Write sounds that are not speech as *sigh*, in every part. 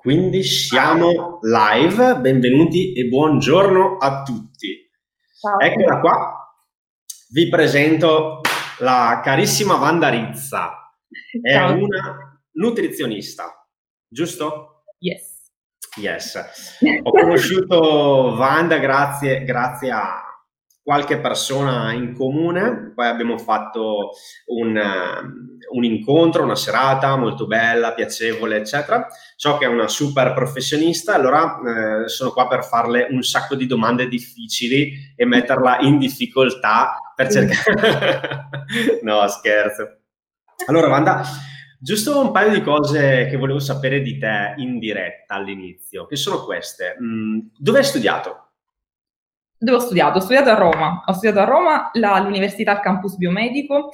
Quindi siamo live, benvenuti e buongiorno a tutti. Ciao. Eccola qua, vi presento la carissima Vanda Rizza. È Ciao. una nutrizionista, giusto? Yes. Yes. Ho conosciuto Vanda grazie, grazie a qualche persona in comune, poi abbiamo fatto un, uh, un, incontro, una serata molto bella, piacevole, eccetera. So che è una super professionista, allora eh, sono qua per farle un sacco di domande difficili e metterla in difficoltà per cercare... *laughs* no, scherzo. Allora, Wanda, giusto un paio di cose che volevo sapere di te in diretta all'inizio, che sono queste. Mm, dove hai studiato? Dove ho studiato? Ho studiato a Roma. Ho studiato a Roma all'Università al Campus Biomedico,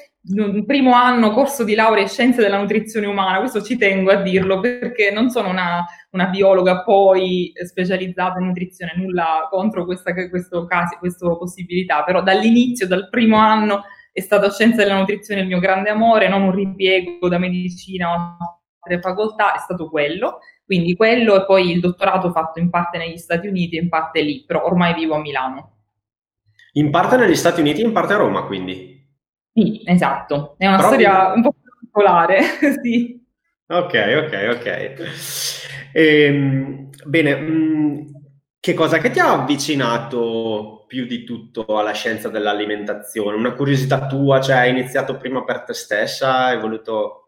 primo anno corso di laurea in scienze della nutrizione umana. Questo ci tengo a dirlo perché non sono una, una biologa poi specializzata in nutrizione, nulla contro questa, questo caso, questa possibilità, però dall'inizio, dal primo anno, è stata scienza della nutrizione il mio grande amore, non un ripiego da medicina o altre facoltà, è stato quello. Quindi quello e poi il dottorato fatto in parte negli Stati Uniti e in parte lì, però ormai vivo a Milano. In parte negli Stati Uniti e in parte a Roma, quindi? Sì, esatto. È una però storia un po' particolare, *laughs* sì. Ok, ok, ok. Ehm, bene, mh, mm, che cosa che ti ha avvicinato più di tutto alla scienza dell'alimentazione? Una curiosità tua, cioè hai iniziato prima per te stessa, hai voluto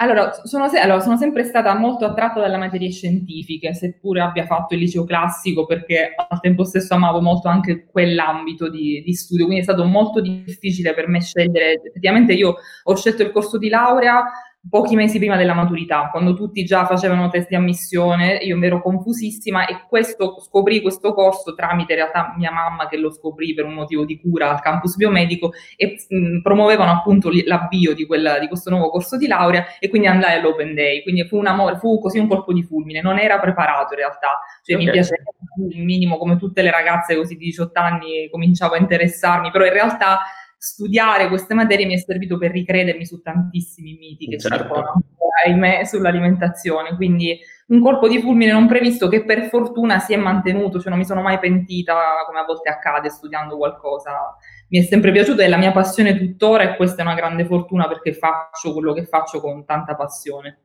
allora sono, se- allora, sono, sempre stata molto attratta dalle materie scientifiche, seppure abbia fatto il liceo classico, perché al tempo stesso amavo molto anche quell'ambito di, di studio, quindi è stato molto difficile per me scegliere. Effettivamente io ho scelto il corso di laurea pochi mesi prima della maturità, quando tutti già facevano test di ammissione, io mi ero confusissima e questo, scoprì questo corso tramite in realtà mia mamma che lo scoprì per un motivo di cura al campus biomedico e mh, promuovevano appunto l'avvio di, quella, di, questo nuovo corso di laurea e quindi andai all'Open Day, quindi fu un amore, fu così un colpo di fulmine, non era preparato in realtà, cioè okay. mi piaceva il minimo come tutte le ragazze così di 18 anni cominciavo a interessarmi, però in realtà studiare queste materie mi è servito per ricredermi su tantissimi miti che certo. circolano, ahimè, sull'alimentazione. Quindi un colpo di fulmine non previsto che per fortuna si è mantenuto, cioè non mi sono mai pentita come a volte accade studiando qualcosa. Mi è sempre piaciuto, è la mia passione tuttora e questa è una grande fortuna perché faccio quello che faccio con tanta passione.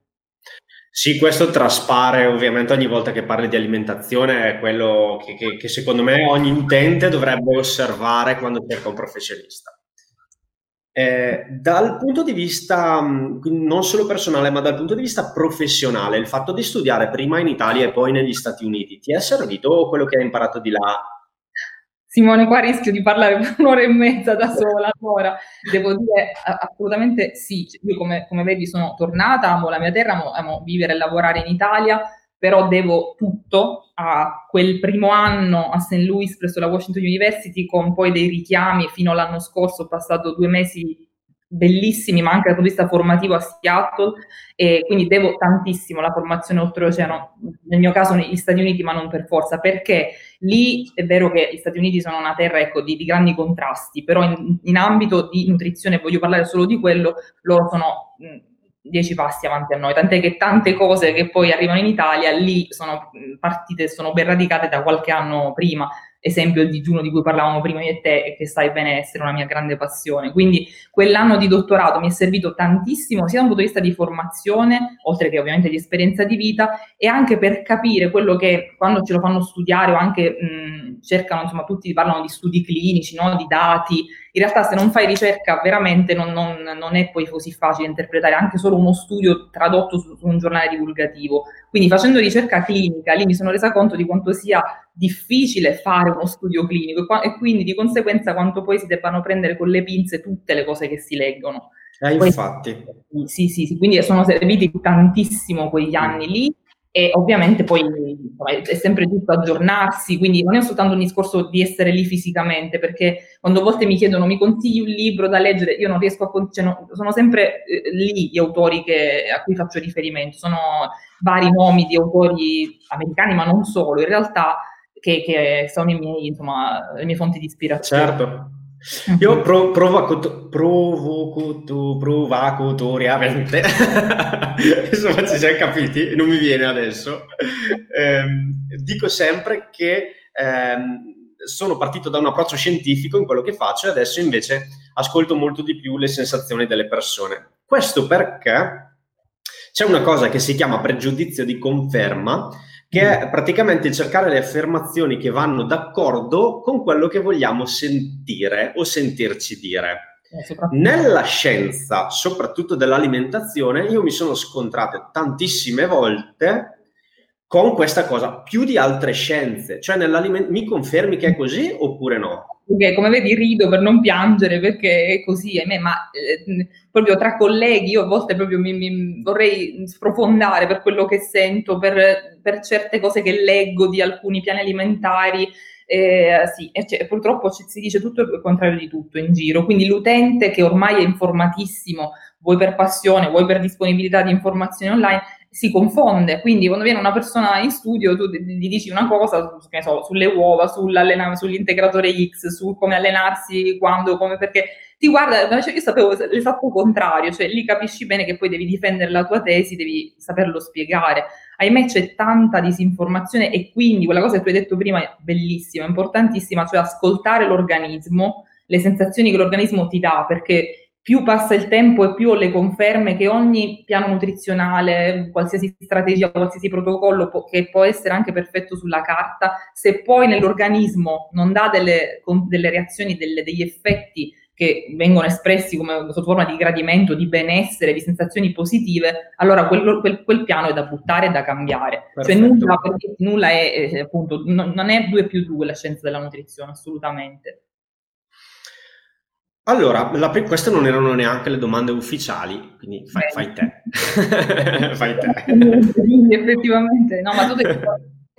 Sì, questo traspare ovviamente ogni volta che parli di alimentazione, è quello che, che, che secondo me ogni utente dovrebbe osservare quando cerca un professionista. Eh, dal punto di vista non solo personale, ma dal punto di vista professionale, il fatto di studiare prima in Italia e poi negli Stati Uniti, ti è servito quello che hai imparato di là? Simone, qua rischio di parlare *laughs* per un'ora e mezza da sola. Allora, devo dire assolutamente sì. Io, come, come vedi, sono tornata, amo la mia terra, amo, amo vivere e lavorare in Italia però devo tutto a quel primo anno a St. Louis presso la Washington University con poi dei richiami fino all'anno scorso, ho passato due mesi bellissimi, ma anche dal punto di vista formativo a Seattle e quindi devo tantissimo alla formazione oltreoceano, nel mio caso negli Stati Uniti, ma non per forza, perché lì è vero che gli Stati Uniti sono una terra ecco, di, di grandi contrasti, però in, in ambito di nutrizione, voglio parlare solo di quello, loro sono... Mh, dieci passi avanti a noi, tant'è che tante cose che poi arrivano in Italia lì sono partite, sono ben radicate da qualche anno prima, esempio il digiuno di cui parlavamo prima io e te e che sai bene essere una mia grande passione. Quindi quell'anno di dottorato mi è servito tantissimo sia da un punto di vista di formazione, oltre che ovviamente di esperienza di vita, e anche per capire quello che quando ce lo fanno studiare o anche mh, cercano, insomma, tutti parlano di studi clinici, no? di dati, in realtà se non fai ricerca veramente non, non, non, è poi così facile interpretare anche solo uno studio tradotto su, su, un giornale divulgativo. Quindi facendo ricerca clinica, lì mi sono resa conto di quanto sia difficile fare uno studio clinico e, e quindi di conseguenza quanto poi si debbano prendere con le pinze tutte le cose che si leggono. Eh, infatti. Poi, sì, sì, sì, quindi sono serviti tantissimo quegli anni lì e ovviamente poi è sempre giusto aggiornarsi, quindi non è soltanto un discorso di essere lì fisicamente, perché quando a volte mi chiedono mi consigli un libro da leggere, io non riesco a cioè no, sono sempre eh, lì gli autori che, a cui faccio riferimento, sono vari nomi di autori americani, ma non solo, in realtà che, che sono miei, insomma, le mie fonti di ispirazione. Certo. Io pro, provocato, provocato, provocatoriamente, *laughs* insomma ci siamo capiti, non mi viene adesso, ehm, dico sempre che ehm, sono partito da un approccio scientifico in quello che faccio e adesso invece ascolto molto di più le sensazioni delle persone. Questo perché c'è una cosa che si chiama pregiudizio di conferma, che è praticamente cercare le affermazioni che vanno d'accordo con quello che vogliamo sentire o sentirci dire. Eh, Nella scienza, soprattutto dell'alimentazione, io mi sono scontrato tantissime volte con questa cosa, più di altre scienze. Cioè, mi confermi che è così oppure no? Okay, come vedi rido per non piangere perché è così, ahimè, ma eh, proprio tra colleghi io a volte proprio mi, mi, vorrei sprofondare per quello che sento, per, per, certe cose che leggo di alcuni piani alimentari. Eh, sì, cioè, purtroppo si dice tutto il contrario di tutto in giro, quindi l'utente che ormai è informatissimo, vuoi per passione, vuoi per disponibilità di informazioni online, si confonde. Quindi quando viene una persona in studio, tu gli dici una cosa, che so, sulle uova, sull'integratore X, su come allenarsi, quando, come, perché ti guarda, cioè io sapevo l'esatto contrario, cioè lì capisci bene che poi devi difendere la tua tesi, devi saperlo spiegare. Ahimè c'è tanta disinformazione e quindi quella cosa che tu hai detto prima è bellissima, importantissima, cioè ascoltare l'organismo, le sensazioni che l'organismo ti dà, perché più passa il tempo e più ho le conferme che ogni piano nutrizionale, qualsiasi strategia, qualsiasi protocollo po- che può essere anche perfetto sulla carta, se poi nell'organismo non dà delle, delle reazioni, delle, degli effetti che vengono espressi come sotto forma di gradimento, di benessere, di sensazioni positive, allora quel, quel, quel piano è da buttare e da cambiare. Cioè Perfetto. Cioè nulla, nulla è, è, appunto, non è 2 più 2 la scienza della nutrizione, assolutamente. Allora, la, queste non erano neanche le domande ufficiali, quindi fai, fai te. *laughs* fai te. Effettivamente, no, ma tu devi,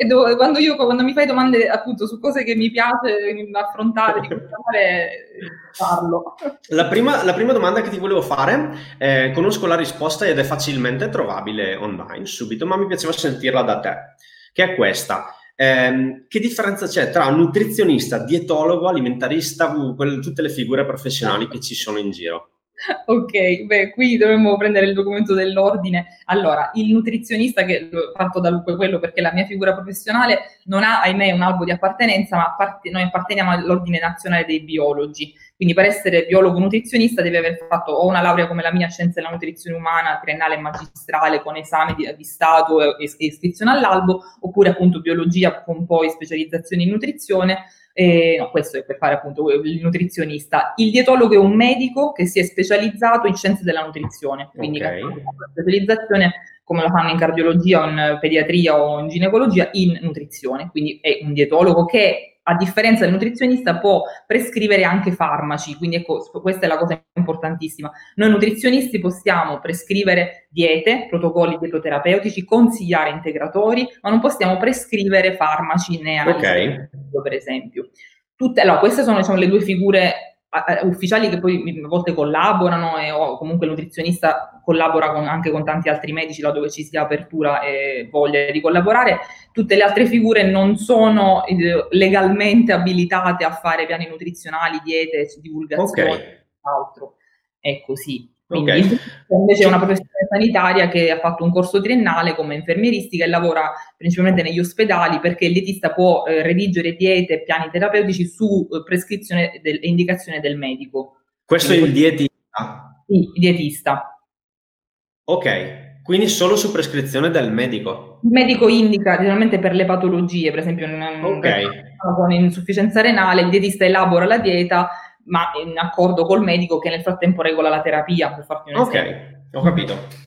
dove, quando, io, quando mi fai domande appunto su cose che mi piace affrontare, di fare, farlo. La prima, la prima, domanda che ti volevo fare, eh, conosco la risposta ed è facilmente trovabile online subito, ma mi piaceva sentirla da te, che è questa. Eh, che differenza c'è tra nutrizionista, dietologo, alimentarista, quelle, tutte le figure professionali che ci sono in giro? *laughs* Ok, beh, qui dovremmo prendere il documento dell'ordine. Allora, il nutrizionista, che parto da quello perché la mia figura professionale non ha, ahimè, un albo di appartenenza, ma appart- noi apparteniamo all'ordine nazionale dei biologi. Quindi per essere biologo nutrizionista devi aver fatto o una laurea come la mia, scienze della nutrizione umana, triennale e magistrale con esame di, di Stato e, e iscrizione all'albo, oppure appunto biologia con poi specializzazione in nutrizione. Eh, no, questo è per fare appunto il nutrizionista. Il dietologo è un medico che si è specializzato in scienze della nutrizione, quindi okay. specializzazione come lo fanno in cardiologia o in pediatria o in ginecologia in nutrizione. Quindi è un dietologo che a differenza del nutrizionista, può prescrivere anche farmaci, quindi ecco, questa è la cosa importantissima. Noi nutrizionisti possiamo prescrivere diete, protocolli dietoterapeutici, consigliare integratori, ma non possiamo prescrivere farmaci né analisi, okay. per esempio. Tutte, allora, queste sono diciamo, le due figure ufficiali che poi a volte collaborano e, o comunque il nutrizionista collabora con, anche con tanti altri medici laddove ci sia apertura e voglia di collaborare. Tutte le altre figure non sono eh, legalmente abilitate a fare piani nutrizionali, diete, divulgazione, okay. altro. È così. Quindi okay. *laughs* invece è una professione sanitaria che ha fatto un corso triennale come infermieristica e lavora principalmente negli ospedali perché il dietista può eh, redigere diete e piani terapeutici su eh, prescrizione e indicazione del medico. Questo quindi, è il dietista? Sì, il dietista. Ok, quindi solo su prescrizione del medico? Il medico indica generalmente per le patologie, per esempio in, okay. con insufficienza renale, il dietista elabora la dieta ma in accordo col medico che nel frattempo regola la terapia, per farti un esempio. Ok, ho capito.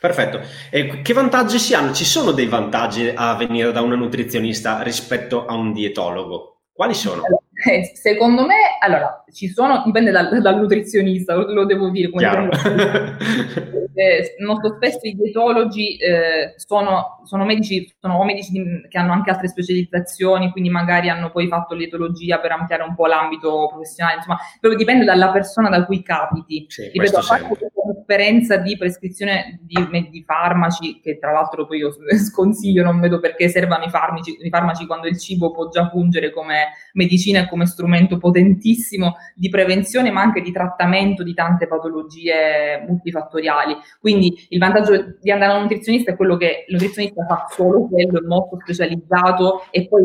Perfetto. E che vantaggi si hanno? Ci sono dei vantaggi a venire da una nutrizionista rispetto a un dietologo? Quali sono? Eh, secondo me, allora, ci sono, dipende dal, dal nutrizionista, lo, lo, devo dire. Come eh, molto spesso i dietologi eh, sono, sono, medici, sono medici di, che hanno anche altre specializzazioni, quindi magari hanno poi fatto dietologia per ampliare un po' l'ambito professionale, insomma, proprio dipende dalla persona da cui capiti. Sì, Ripeto, a parte sofferenza di prescrizione di, di, farmaci, che tra l'altro poi io *laughs* sconsiglio, non vedo perché servano i farmaci, i farmaci quando il cibo può già fungere come medicina come strumento potentissimo di prevenzione, ma anche di trattamento di tante patologie multifattoriali. Quindi il vantaggio di andare a un nutrizionista è quello che il nutrizionista fa solo quello, è molto specializzato e poi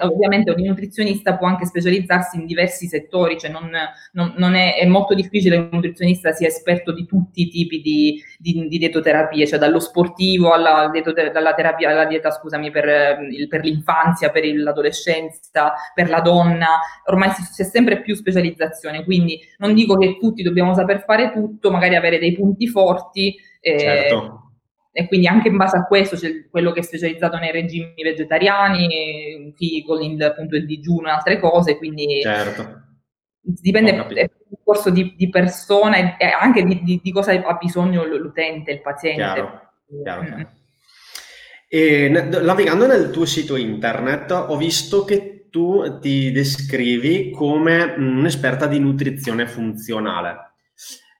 ovviamente ogni nutrizionista può anche specializzarsi in diversi settori, cioè non, non, non è, è, molto difficile che un nutrizionista sia esperto di tutti i tipi di, di, di dietoterapie, cioè dallo sportivo alla, dalla terapia, alla dieta, scusami, per, per l'infanzia, per l'adolescenza, per la donna, ormai c'è sempre più specializzazione, quindi non dico che tutti dobbiamo saper fare tutto, magari avere dei punti forti. Eh, certo e quindi anche in base a questo c'è quello che è specializzato nei regimi vegetariani, chi con il, appunto il digiuno e altre cose, quindi certo. dipende dal discorso di, di persona e anche di, di, di, cosa ha bisogno l'utente, il paziente. Chiaro, chiaro, mm. E navigando nel tuo sito internet ho visto che tu ti descrivi come un'esperta di nutrizione funzionale.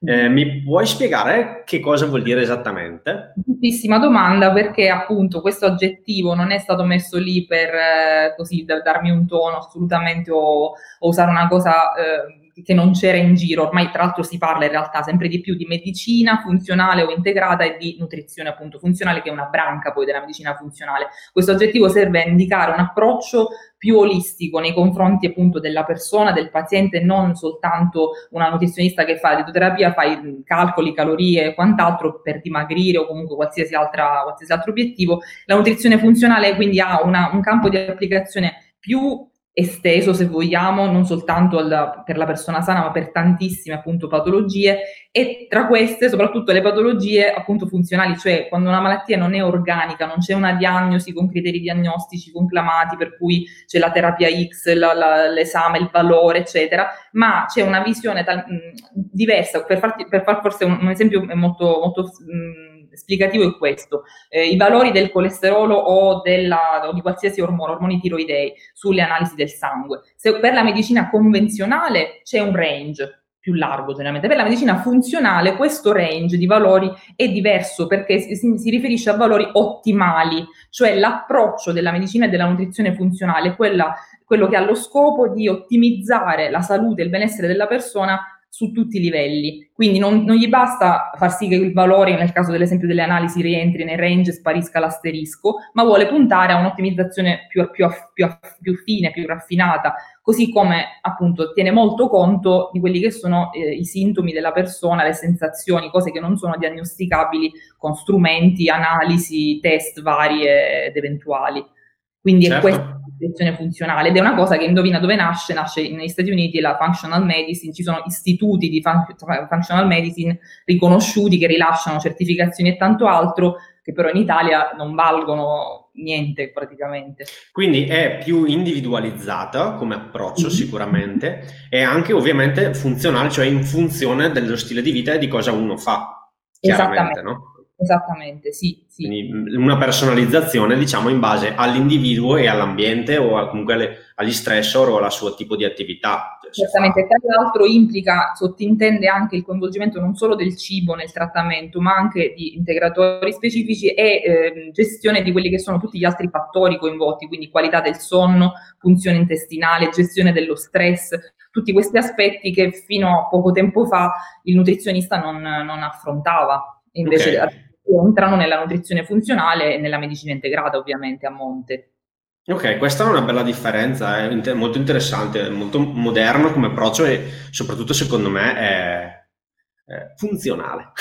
Eh, mi puoi spiegare che cosa vuol dire esattamente? Giustissima domanda perché appunto questo aggettivo non è stato messo lì per eh, così da, darmi un tono assolutamente o, o usare una cosa eh, che non c'era in giro, ormai tra l'altro si parla in realtà sempre di più di medicina funzionale o integrata e di nutrizione appunto funzionale che è una branca poi della medicina funzionale. Questo aggettivo serve a indicare un approccio più olistico nei confronti appunto della persona, del paziente, non soltanto una nutrizionista che fa l'etoterapia, fa i calcoli, calorie e quant'altro per dimagrire o comunque qualsiasi, altra, qualsiasi altro obiettivo. La nutrizione funzionale quindi ha una, un campo di applicazione più esteso, se vogliamo, non soltanto alla, per la persona sana, ma per tantissime appunto patologie. E tra queste soprattutto le patologie appunto funzionali, cioè quando una malattia non è organica, non c'è una diagnosi con criteri diagnostici conclamati per cui c'è la terapia X, la, la, l'esame, il valore, eccetera, ma c'è una visione tal- mh, diversa, per, farti, per far forse un, un esempio molto, molto mh, esplicativo è questo. Eh, I valori del colesterolo o, della, o, di qualsiasi ormone, ormoni tiroidei, sulle analisi del sangue. Se per la medicina convenzionale c'è un range più largo generalmente. Per la medicina funzionale questo range di valori è diverso perché si, si, riferisce a valori ottimali, cioè l'approccio della medicina e della nutrizione funzionale, quella, quello che ha lo scopo di ottimizzare la salute e il benessere della persona su tutti i livelli. Quindi non, non, gli basta far sì che il valore, nel caso dell'esempio delle analisi, rientri nel range e sparisca l'asterisco, ma vuole puntare a un'ottimizzazione più, più, più, più fine, più raffinata, così come appunto tiene molto conto di quelli che sono eh, i sintomi della persona, le sensazioni, cose che non sono diagnosticabili con strumenti, analisi, test vari ed eventuali. Quindi certo. è questa direzione funzionale ed è una cosa che indovina dove nasce, nasce negli Stati Uniti la functional medicine, ci sono istituti di fun- functional medicine riconosciuti che rilasciano certificazioni e tanto altro che però in Italia non valgono niente praticamente. Quindi è più individualizzata come approccio mm-hmm. sicuramente e anche ovviamente funzionale, cioè in funzione dello stile di vita e di cosa uno fa. Esattamente. No? Esattamente, sì, sì. Quindi una personalizzazione, diciamo, in base all'individuo e all'ambiente o comunque alle, agli stressor o al suo tipo di attività. Certamente, tra l'altro implica, sottintende anche il coinvolgimento non solo del cibo nel trattamento, ma anche di integratori specifici e eh, gestione di quelli che sono tutti gli altri fattori coinvolti, quindi qualità del sonno, funzione intestinale, gestione dello stress, tutti questi aspetti che fino a poco tempo fa il nutrizionista non, non affrontava. Invece okay entrano nella nutrizione funzionale e nella medicina integrata ovviamente a monte. Ok, questa è una bella differenza, è inter- molto interessante, molto moderno come approccio e soprattutto secondo me è, è funzionale. *laughs*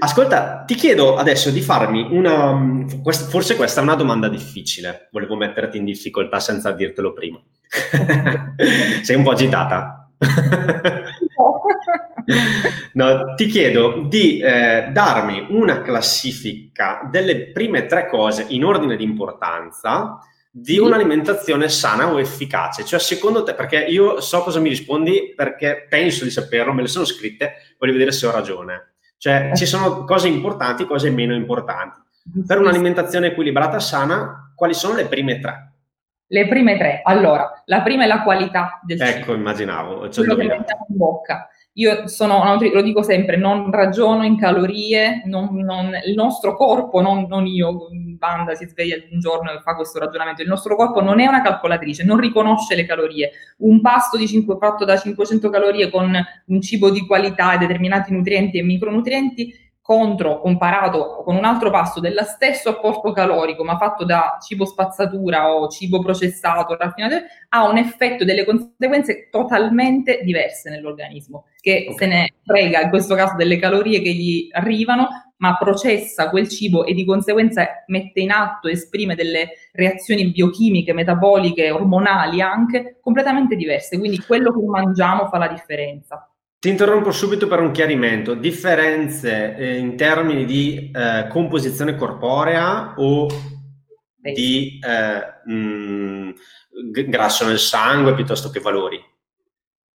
Ascolta, ti chiedo adesso di farmi una... Forse questa è una domanda difficile, volevo metterti in difficoltà senza dirtelo prima. *laughs* Sei un po' agitata? *laughs* No, ti chiedo di eh, darmi una classifica delle prime tre cose in ordine di importanza di un'alimentazione sana o efficace. Cioè, secondo te, perché io so cosa mi rispondi, perché penso di saperlo, me le sono scritte, voglio vedere se ho ragione. Cioè, ci sono cose importanti, cose meno importanti. Per un'alimentazione equilibrata, sana, quali sono le prime tre? Le prime tre. Allora, la prima è la qualità del ecco, cibo. Ecco, immaginavo. Quello che mettiamo in bocca. Io sono, lo dico sempre, non ragiono in calorie, non, non, il nostro corpo, non, non io, Banda si sveglia un giorno e fa questo ragionamento, il nostro corpo non è una calcolatrice, non riconosce le calorie. Un pasto di 5, fatto da 500 calorie con un cibo di qualità e determinati nutrienti e micronutrienti contro, comparato con un altro pasto dello stesso apporto calorico, ma fatto da cibo spazzatura o cibo processato, raffinato, ha un effetto delle conseguenze totalmente diverse nell'organismo, che okay. se ne frega in questo caso delle calorie che gli arrivano, ma processa quel cibo e di conseguenza mette in atto, esprime delle reazioni biochimiche, metaboliche, ormonali anche completamente diverse. Quindi quello che mangiamo fa la differenza. Ti interrompo subito per un chiarimento. Differenze eh, in termini di eh, composizione corporea o di eh, mh, grasso nel sangue piuttosto che valori?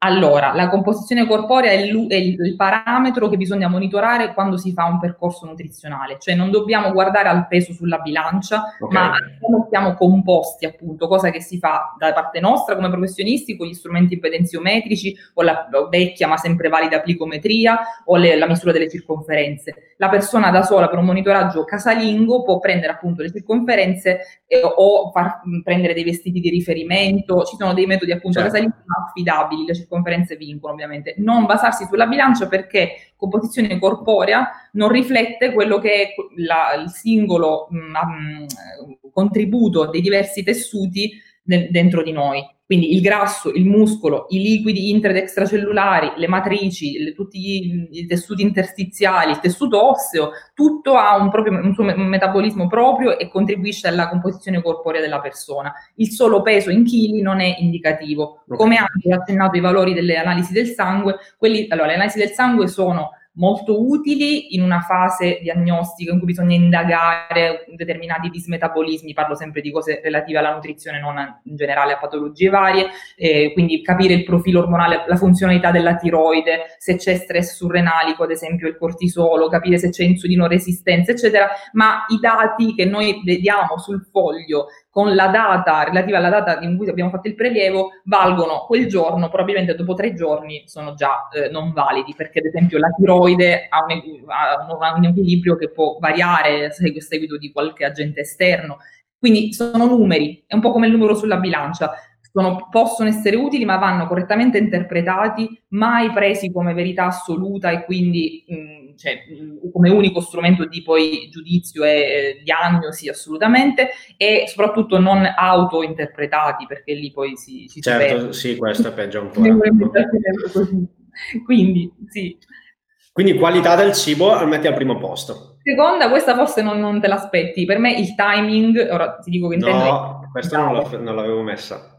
Allora, la composizione corporea è il, è il, parametro che bisogna monitorare quando si fa un percorso nutrizionale, cioè non dobbiamo guardare al peso sulla bilancia, okay. ma come siamo composti, appunto, cosa che si fa da parte nostra come professionisti con gli strumenti impedenziometrici o la vecchia ma sempre valida plicometria o le, la misura delle circonferenze. La persona da sola per un monitoraggio casalingo può prendere appunto le circonferenze eh, o far prendere dei vestiti di riferimento, ci sono dei metodi appunto certo. casalinghi affidabili, le conferenze vincono ovviamente, non basarsi sulla bilancia perché composizione corporea non riflette quello che è la, il singolo mh, mm, contributo dei diversi tessuti de- dentro di noi. Quindi il grasso, il muscolo, i liquidi intra ed extracellulari, le matrici, le, tutti i, i, tessuti interstiziali, il tessuto osseo, tutto ha un, proprio, un suo metabolismo proprio e contribuisce alla composizione corporea della persona. Il solo peso in chili non è indicativo. Come anche accennato i valori delle analisi del sangue, quelli, allora, le analisi del sangue sono molto utili in una fase diagnostica in cui bisogna indagare determinati dismetabolismi, parlo sempre di cose relative alla nutrizione, non in generale a patologie varie, eh, quindi capire il profilo ormonale, la funzionalità della tiroide, se c'è stress surrenalico, ad esempio il cortisolo, capire se c'è insulino resistenza, eccetera, ma i dati che noi vediamo sul foglio con la data relativa alla data in cui abbiamo fatto il prelievo valgono quel giorno, probabilmente dopo tre giorni sono già eh, non validi, perché ad esempio la tiroide ha un, ha un equilibrio che può variare a seguito di qualche agente esterno. Quindi sono numeri, è un po' come il numero sulla bilancia. Sono, possono essere utili, ma vanno correttamente interpretati, mai presi come verità assoluta e quindi mh, cioè, come unico strumento di poi giudizio e eh, diagnosi assolutamente e soprattutto non auto-interpretati perché lì poi si, si certo, sì, questo è peggio ancora. Quindi, sì. Quindi qualità del cibo la metti al primo posto. Seconda, questa forse non, non te l'aspetti. Per me il timing, ora ti dico che intendo... No, questa non, non l'avevo messa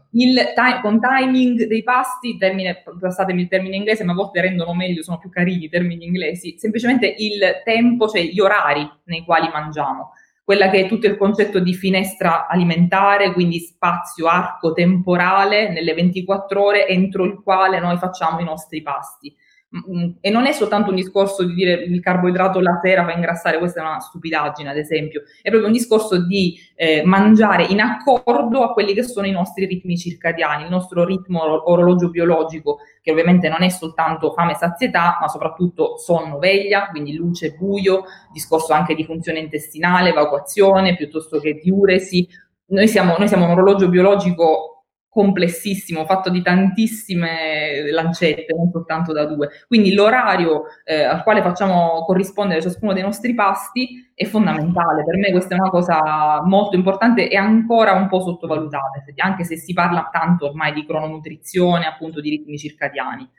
time, con timing dei pasti, termine, passatemi il termine inglese, ma a volte rendono meglio, sono più carini i termini inglesi, semplicemente il tempo, cioè gli orari nei quali mangiamo, quella che è tutto il concetto di finestra alimentare, quindi spazio, arco temporale nelle 24 ore entro il quale noi facciamo i nostri pasti. Mm, e non è soltanto un discorso di dire il carboidrato la sera fa ingrassare, questa è una stupidaggine ad esempio, è proprio un discorso di eh, mangiare in accordo a quelli che sono i nostri ritmi circadiani, il nostro ritmo orologio biologico, che ovviamente non è soltanto fame e sazietà, ma soprattutto sonno, veglia, quindi luce, buio, discorso anche di funzione intestinale, evacuazione, piuttosto che diuresi. Noi siamo, noi siamo un orologio biologico complessissimo, fatto di tantissime lancette, non soltanto da due. Quindi l'orario eh, al quale facciamo corrispondere ciascuno dei nostri pasti è fondamentale. Per me questa è una cosa molto importante e ancora un po' sottovalutata, anche se si parla tanto ormai di crononutrizione, appunto di ritmi circadiani.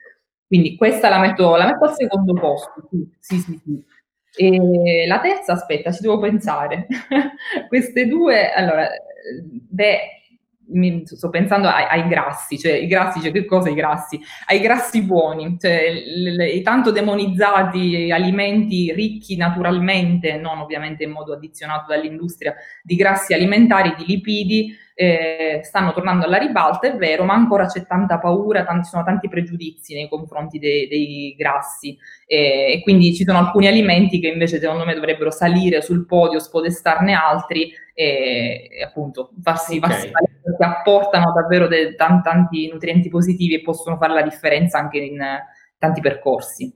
Quindi questa la metto, la metto al secondo posto. Sì, sì, sì. E la terza, aspetta, ci devo pensare. *laughs* Queste due, allora, beh, mi, sto pensando ai, ai, grassi, cioè i grassi, cioè che cosa i grassi? Ai grassi buoni, cioè le, i tanto demonizzati alimenti ricchi naturalmente, non ovviamente in modo addizionato dall'industria, di grassi alimentari, di lipidi, eh, stanno tornando alla ribalta, è vero, ma ancora c'è tanta paura, tanti, ci sono tanti pregiudizi nei confronti dei, dei grassi eh, e quindi ci sono alcuni alimenti che invece secondo me dovrebbero salire sul podio, spodestarne altri e, e appunto farsi, okay. farsi che apportano davvero de, tanti, tanti nutrienti positivi e possono fare la differenza anche in tanti percorsi.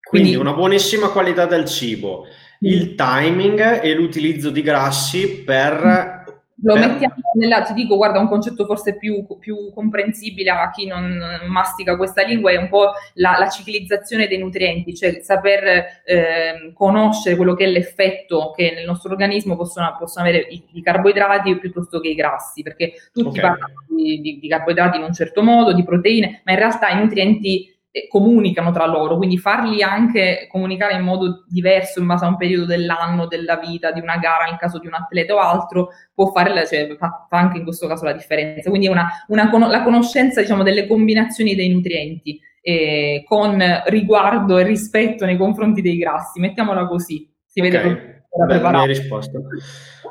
Quindi, Quindi una buonissima qualità del cibo, il timing e l'utilizzo di grassi per lo Beh. mettiamo nella, ti dico, guarda, un concetto forse più, più, comprensibile a chi non mastica questa lingua è un po' la, la ciclizzazione dei nutrienti, cioè saper eh, conoscere quello che è l'effetto che nel nostro organismo possono, possono avere i, i, carboidrati piuttosto che i grassi, perché tutti okay. parlano di, di, di carboidrati in un certo modo, di proteine, ma in realtà i nutrienti comunicano tra loro, quindi farli anche comunicare in modo diverso in base a un periodo dell'anno, della vita, di una gara, nel caso di un atleta o altro, può fare, cioè, fa, anche in questo caso la differenza. Quindi una, una, la conoscenza diciamo, delle combinazioni dei nutrienti eh, con riguardo e rispetto nei confronti dei grassi, mettiamola così, si vede okay. Beh, risposto.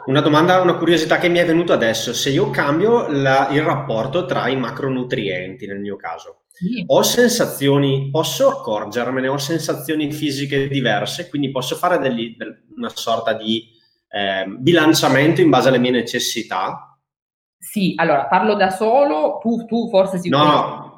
Una domanda, una curiosità che mi è venuta adesso, se io cambio la, il rapporto tra i macronutrienti nel mio caso, ho sensazioni, posso accorgermene, ho sensazioni fisiche diverse, quindi posso fare degli, una sorta di eh, bilanciamento in base alle mie necessità? Sì, allora parlo da solo, tu, tu forse sicuramente... No,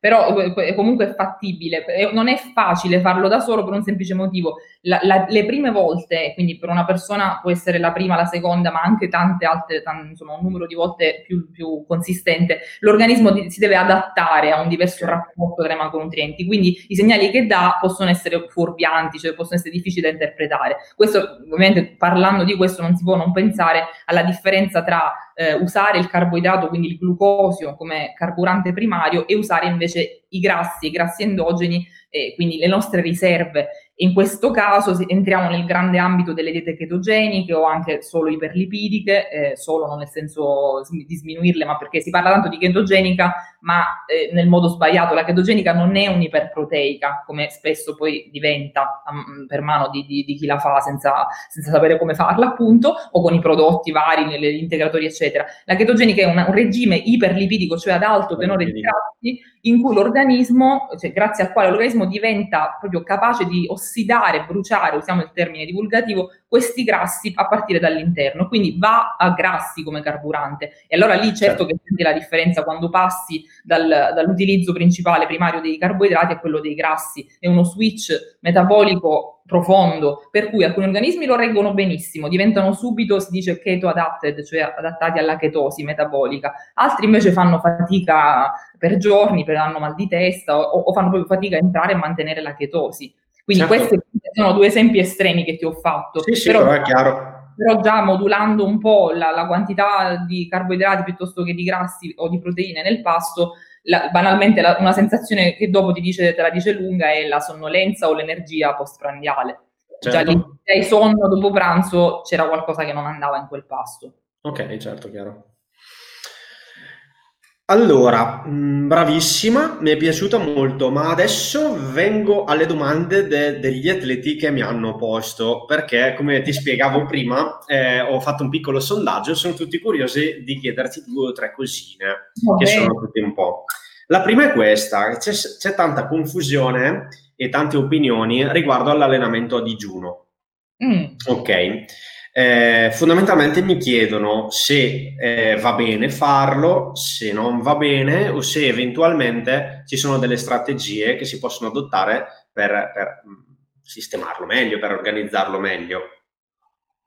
però eh, comunque è fattibile. Non è facile farlo da solo per un semplice motivo. La, la, le prime volte, quindi per una persona può essere la prima, la seconda, ma anche tante altre, tante, insomma un numero di volte più, più consistente, l'organismo di, si deve adattare a un diverso rapporto tra i macronutrienti. Quindi i segnali che dà possono essere fuorvianti, cioè possono essere difficili da interpretare. Questo, ovviamente, parlando di questo, non si può non pensare alla differenza tra eh, usare il carboidrato, quindi il glucosio, come carburante primario e usare invece i grassi, i grassi endogeni, eh, quindi le nostre riserve in questo caso entriamo nel grande ambito delle diete ketogeniche o anche solo iperlipidiche, eh, solo non nel senso di sminuirle, ma perché si parla tanto di chetogenica, ma eh, nel modo sbagliato. La chetogenica non è un'iperproteica, come spesso poi diventa um, per mano di, di, di, chi la fa senza, senza, sapere come farla, appunto, o con i prodotti vari, gli integratori, eccetera. La chetogenica è una, un regime iperlipidico, cioè ad alto tenore di grassi, in cui l'organismo, cioè grazie al quale l'organismo diventa proprio capace di ossidare, bruciare, usiamo il termine divulgativo, questi grassi a partire dall'interno, quindi va a grassi come carburante. E allora lì certo, certo. che senti la differenza quando passi dal, dall'utilizzo principale primario dei carboidrati a quello dei grassi, è uno switch metabolico profondo, per cui alcuni organismi lo reggono benissimo, diventano subito, si dice keto adapted, cioè adattati alla chetosi metabolica, altri invece fanno fatica per giorni, per hanno mal di testa o, o fanno proprio fatica a entrare e mantenere la chetosi. Quindi certo. questi sono due esempi estremi che ti ho fatto. Sì, sì, però, è chiaro. Però già modulando un po' la, la, quantità di carboidrati piuttosto che di grassi o di proteine nel pasto, la, banalmente la, una sensazione che dopo ti dice, te la dice lunga è la sonnolenza o l'energia postprandiale. Certo. Già lì, hai sonno dopo pranzo, c'era qualcosa che non andava in quel pasto. Ok, certo, chiaro. Allora, mh, bravissima, mi è piaciuta molto, ma adesso vengo alle domande de- degli atleti che mi hanno posto, perché come ti spiegavo prima, eh, ho fatto un piccolo sondaggio, sono tutti curiosi di chiederti due o tre cosine, okay. che sono tutte un po'. La prima è questa, c'è, c'è tanta confusione e tante opinioni riguardo all'allenamento a digiuno. Mm. Ok. Eh, fondamentalmente mi chiedono se eh, va bene farlo, se non va bene o se eventualmente ci sono delle strategie che si possono adottare per, per mm, sistemarlo meglio, per organizzarlo meglio.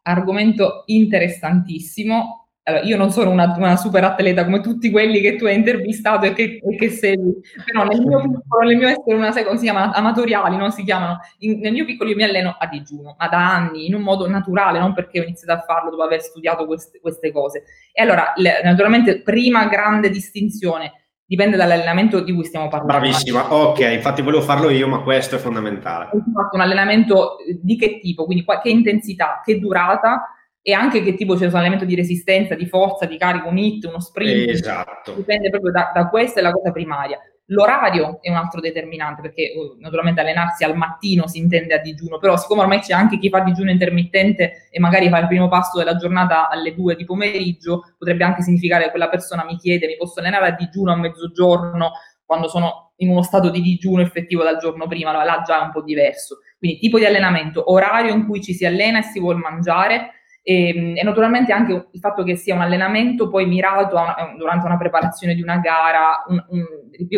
Argomento interessantissimo allora, io non sono una, una, super atleta come tutti quelli che tu hai intervistato e che, e che segui, però nel mio piccolo, nel mio essere una seconda, si chiamano amatoriali, non si chiamano, in, nel mio piccolo io mi alleno a digiuno, ma da anni, in un modo naturale, non perché ho iniziato a farlo dopo aver studiato queste, queste cose. E allora, le, naturalmente, prima grande distinzione, dipende dall'allenamento di cui stiamo parlando. Bravissima, ok, infatti volevo farlo io, ma questo è fondamentale. Ho fatto un allenamento di che tipo, quindi che intensità, che durata, e anche che tipo c'è un allenamento di resistenza, di forza, di carico, un hit, uno sprint. Esatto. Dipende proprio da, da questa è la cosa primaria. L'orario è un altro determinante perché uh, naturalmente allenarsi al mattino si intende a digiuno, però siccome ormai c'è anche chi fa digiuno intermittente e magari fa il primo passo della giornata alle 2 di pomeriggio, potrebbe anche significare che quella persona mi chiede mi posso allenare a digiuno a mezzogiorno quando sono in uno stato di digiuno effettivo dal giorno prima, là già è un po' diverso. Quindi tipo di allenamento, orario in cui ci si allena e si vuole mangiare, e, e, naturalmente anche il fatto che sia un allenamento poi mirato una, durante una preparazione di una gara, un, un,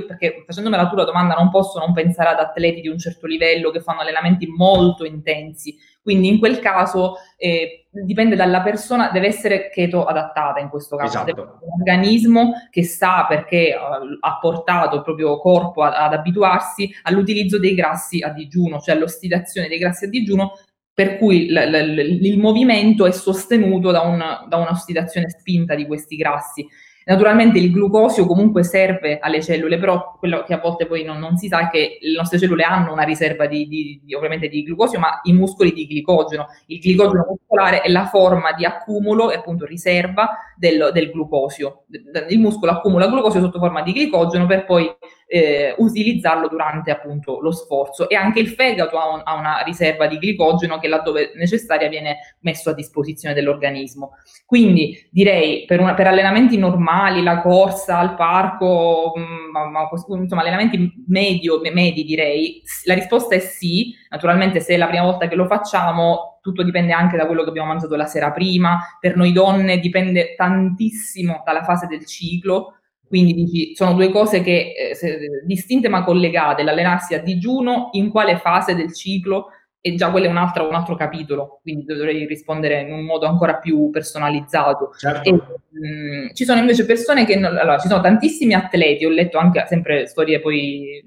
perché facendomi la tua domanda non posso non pensare ad atleti di un certo livello che fanno allenamenti molto intensi, quindi in quel caso eh, dipende dalla persona, deve essere keto adattata in questo caso, esatto. un organismo che sa perché uh, ha portato il proprio corpo ad, ad abituarsi all'utilizzo dei grassi a digiuno, cioè all'ossidazione dei grassi a digiuno per cui l- l- il movimento è sostenuto da, un, da un'ossidazione spinta di questi grassi. Naturalmente il glucosio comunque serve alle cellule, però quello che a volte poi non, non si sa è che le nostre cellule hanno una riserva di, di, di, ovviamente di glucosio, ma i muscoli di glicogeno. Il glicogeno muscolare è la forma di accumulo e appunto riserva del, del glucosio. Il muscolo accumula glucosio sotto forma di glicogeno per poi eh, utilizzarlo durante appunto lo sforzo. E anche il fegato ha, un, ha, una riserva di glicogeno che laddove necessaria viene messo a disposizione dell'organismo. Quindi direi per, una, per allenamenti normali, la corsa al parco, mh, mm, ma, insomma allenamenti medio, medi direi, la risposta è sì, naturalmente se è la prima volta che lo facciamo tutto dipende anche da quello che abbiamo mangiato la sera prima, per noi donne dipende tantissimo dalla fase del ciclo, quindi dici, sono due cose che, eh, se, distinte ma collegate, l'allenarsi a digiuno, in quale fase del ciclo, e già quello è un altro, un altro capitolo, quindi dovrei rispondere in un modo ancora più personalizzato. Certo. E, mh, mm, ci sono invece persone che, allora, ci sono tantissimi atleti, ho letto anche sempre storie poi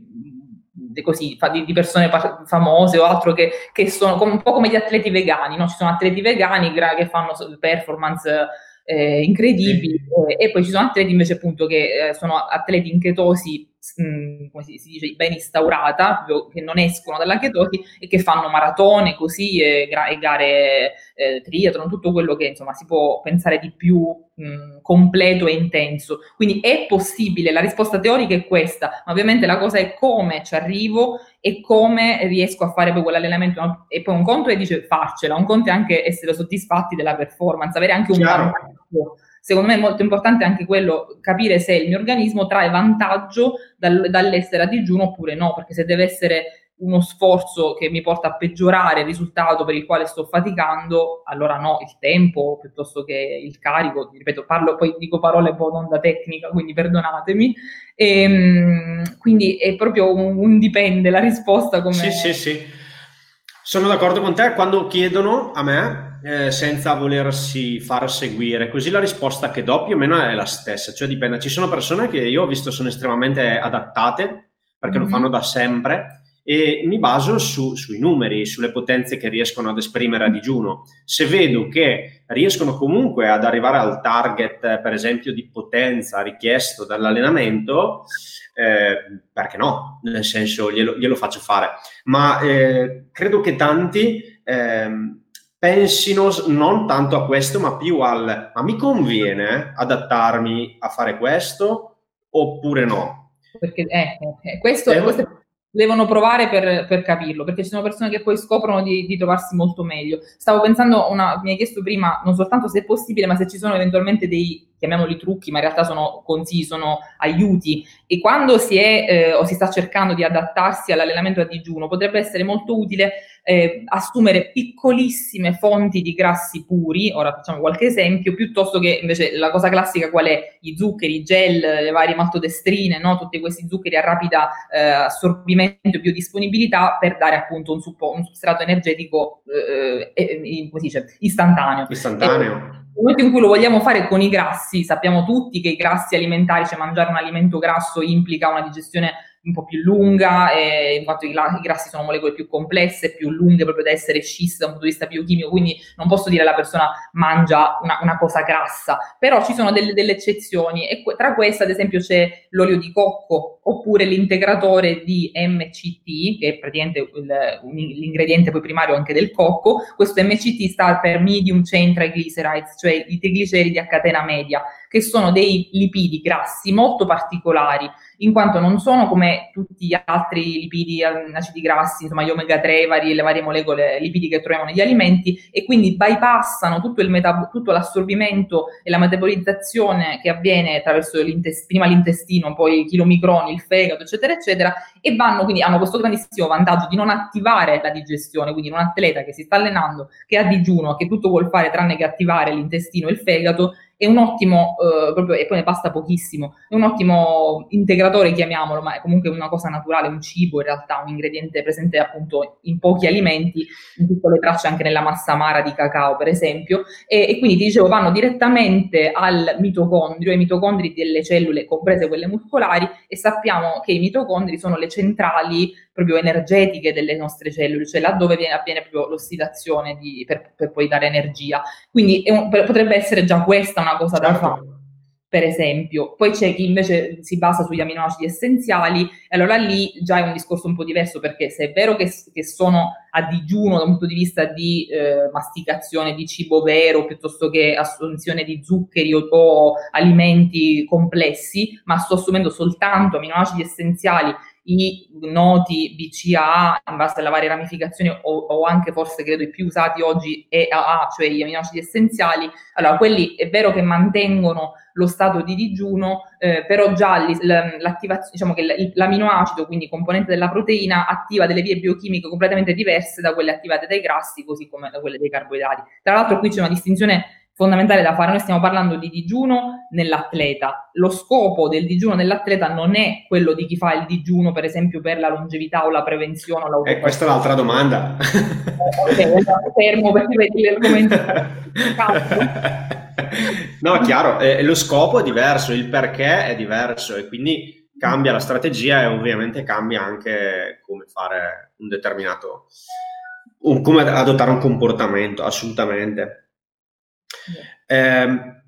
così, di, di persone famose o altro che, che sono un po' come gli atleti vegani, no? ci sono atleti vegani che fanno performance eh, incredibili e poi ci sono atleti invece appunto che eh, sono atleti in chetosi mh, mm, come si, si, dice ben instaurata che non escono dalla chetosi e che fanno maratone così e, e gare eh, triathlon tutto quello che insomma si può pensare di più mh, mm, completo e intenso quindi è possibile la risposta teorica è questa ma ovviamente la cosa è come ci arrivo e come riesco a fare poi quell'allenamento. No? E poi un conto è dice farcela, un conto è anche essere soddisfatti della performance, avere anche un vantaggio. Secondo me è molto importante anche quello, capire se il mio organismo trae vantaggio dal, dall'essere a digiuno oppure no, perché se deve essere uno sforzo che mi porta a peggiorare il risultato per il quale sto faticando, allora no, il tempo piuttosto che il carico, ripeto, parlo poi dico parole un po' non da tecnica, quindi perdonatemi. E, ehm, quindi è proprio un, un, dipende la risposta come... Sì, sì, sì. Sono d'accordo con te quando chiedono a me eh, senza volersi far seguire, così la risposta che do più o meno è la stessa, cioè dipende. Ci sono persone che io ho visto sono estremamente adattate perché mm-hmm. lo fanno da sempre e mi baso su, sui numeri, sulle potenze che riescono ad esprimere a digiuno. Se vedo che riescono comunque ad arrivare al target, per esempio, di potenza richiesto dall'allenamento, eh, perché no? Nel senso, glielo, glielo faccio fare. Ma eh, credo che tanti eh, pensino non tanto a questo, ma più al ma mi conviene adattarmi a fare questo oppure no? Perché eh, eh questo, eh, questo devono provare per, per, capirlo, perché ci sono persone che poi scoprono di, di trovarsi molto meglio. Stavo pensando, una, mi hai chiesto prima, non soltanto se è possibile, ma se ci sono eventualmente dei, chiamiamoli trucchi, ma in realtà sono consigli, sono aiuti. E quando si è eh, o si sta cercando di adattarsi all'allenamento a digiuno, potrebbe essere molto utile eh, assumere piccolissime fonti di grassi puri, ora facciamo qualche esempio, piuttosto che invece la cosa classica qual è? I zuccheri, i gel, le varie maltodestrine, no? tutti questi zuccheri a rapida eh, assorbimento e biodisponibilità per dare appunto un, suppo, un substrato energetico eh, eh, come si dice, istantaneo. Istantaneo. Nel momento in cui lo vogliamo fare con i grassi, sappiamo tutti che i grassi alimentari, cioè mangiare un alimento grasso implica una digestione un po' più lunga, eh, in quanto i, grassi sono molecole più complesse, più lunghe proprio da essere scisse da un punto di vista biochimico, quindi non posso dire la persona mangia una, una cosa grassa, però ci sono delle, delle eccezioni e tra queste ad esempio c'è l'olio di cocco oppure l'integratore di MCT, che è praticamente il, l'ingrediente poi primario anche del cocco, questo MCT sta per Medium Chain Triglycerides, cioè i trigliceridi a catena media, che sono dei lipidi grassi molto particolari, in quanto non sono come tutti gli altri lipidi, ehm, acidi grassi, insomma gli omega 3, vari, le varie molecole lipidi che troviamo negli alimenti e quindi bypassano tutto, metab- tutto l'assorbimento e la metabolizzazione che avviene attraverso l'intestino, prima l'intestino, poi i chilomicroni, il fegato, eccetera, eccetera, e vanno quindi hanno questo grandissimo vantaggio di non attivare la digestione, quindi un atleta che si sta allenando, che ha digiuno, che tutto vuol fare tranne che attivare l'intestino e il fegato, è un ottimo, eh, proprio, e poi ne basta pochissimo, è un ottimo integratore, chiamiamolo, ma è comunque una cosa naturale, un cibo in realtà, un ingrediente presente appunto in pochi alimenti, in piccole tracce anche nella massa amara di cacao, per esempio, e, e quindi ti dicevo, vanno direttamente al mitocondrio, ai mitocondri delle cellule, comprese quelle muscolari, e sappiamo che i mitocondri sono le centrali proprio energetiche delle nostre cellule, cioè laddove viene, avviene proprio l'ossidazione di, per, per, poi dare energia. Quindi un, potrebbe essere già questa una cosa certo. da fare per esempio. Poi c'è chi invece si basa sugli aminoacidi essenziali, e allora lì già è un discorso un po' diverso, perché se è vero che, che sono a digiuno da un punto di vista di eh, masticazione di cibo vero, piuttosto che assunzione di zuccheri o, o alimenti complessi, ma sto assumendo soltanto aminoacidi essenziali i noti BCAA in base alle varie ramificazioni o, o, anche forse credo i più usati oggi EAA, cioè gli aminoacidi essenziali, allora quelli è vero che mantengono lo stato di digiuno, eh, però già l'attivazione, diciamo che l'aminoacido, quindi componente della proteina, attiva delle vie biochimiche completamente diverse da quelle attivate dai grassi, così come da quelle dei carboidrati. Tra l'altro qui c'è una distinzione fondamentale da fare. Noi stiamo parlando di digiuno nell'atleta. Lo scopo del digiuno nell'atleta non è quello di chi fa il digiuno, per esempio, per la longevità o la prevenzione. O eh, questa è l'altra domanda. ok, fermo perché vedi l'argomento. no, chiaro, eh, lo scopo è diverso, il perché è diverso e quindi cambia la strategia e ovviamente cambia anche come fare un determinato, un, come adottare un comportamento, assolutamente. Eh,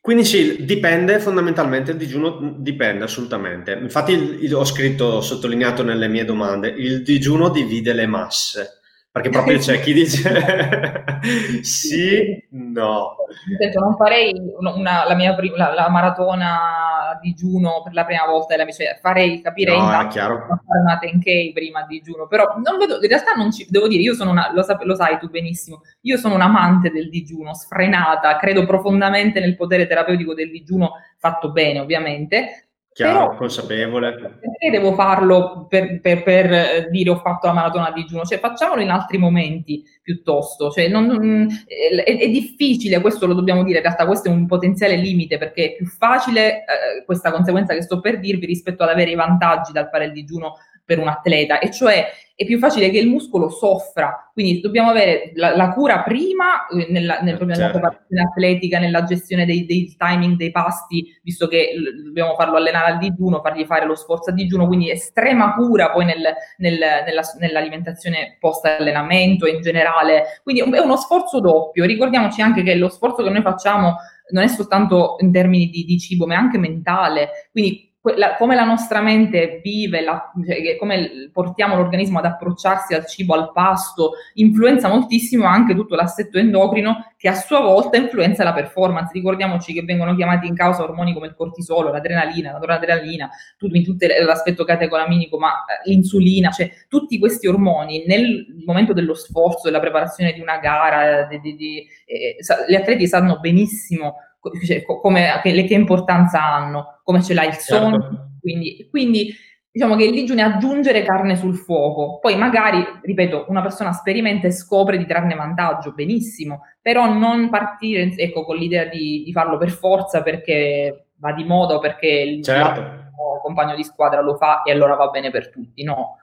quindi sì, dipende fondamentalmente, il digiuno dipende assolutamente. Infatti il, il, ho scritto, sottolineato nelle mie domande, il digiuno divide le masse, perché proprio c'è chi dice *laughs* sì, no. Sento, non farei una, la mia la, la maratona digiuno per la prima volta della mia cioè, farei capire no, intanto fare una 10K prima digiuno, però non vedo, in realtà non ci, devo dire, io sono una, lo, lo sai tu benissimo, io sono un amante del digiuno, sfrenata, credo profondamente nel potere terapeutico del digiuno fatto bene ovviamente, Chiaro, Però, consapevole. Perché devo farlo per, per, per, eh, dire ho fatto la maratona a digiuno? Cioè facciamolo in altri momenti piuttosto. Cioè, non, non, è, è, difficile, questo lo dobbiamo dire, in realtà questo è un potenziale limite perché è più facile eh, questa conseguenza che sto per dirvi rispetto ad avere i vantaggi dal fare il digiuno per un atleta, e cioè è più facile che il muscolo soffra. Quindi dobbiamo avere la, la cura prima eh, nella, nel, certo. nella preparazione atletica, nella gestione dei, dei, timing dei pasti, visto che dobbiamo farlo allenare al digiuno, fargli fare lo sforzo a digiuno, quindi estrema cura poi nel, nel, nella, nell'alimentazione post allenamento in generale. Quindi è uno sforzo doppio. Ricordiamoci anche che lo sforzo che noi facciamo non è soltanto in termini di, di cibo, ma è anche mentale. Quindi la, come la nostra mente vive, la, cioè, come portiamo l'organismo ad approcciarsi al cibo, al pasto, influenza moltissimo anche tutto l'assetto endocrino che a sua volta influenza la performance. Ricordiamoci che vengono chiamati in causa ormoni come il cortisolo, l'adrenalina, la noradrenalina, tutto, l'aspetto catecolaminico, ma eh, l'insulina, cioè tutti questi ormoni nel momento dello sforzo, della preparazione di una gara, di, di, di, eh, gli atleti sanno benissimo cioè, come, che, che, importanza hanno, come ce l'ha il certo. sonno, certo. quindi, quindi diciamo che digiuno è aggiungere carne sul fuoco, poi magari, ripeto, una persona sperimenta e scopre di trarne vantaggio, benissimo, però non partire ecco, con l'idea di, di farlo per forza perché va di moda o perché il certo. compagno di squadra lo fa e allora va bene per tutti, no.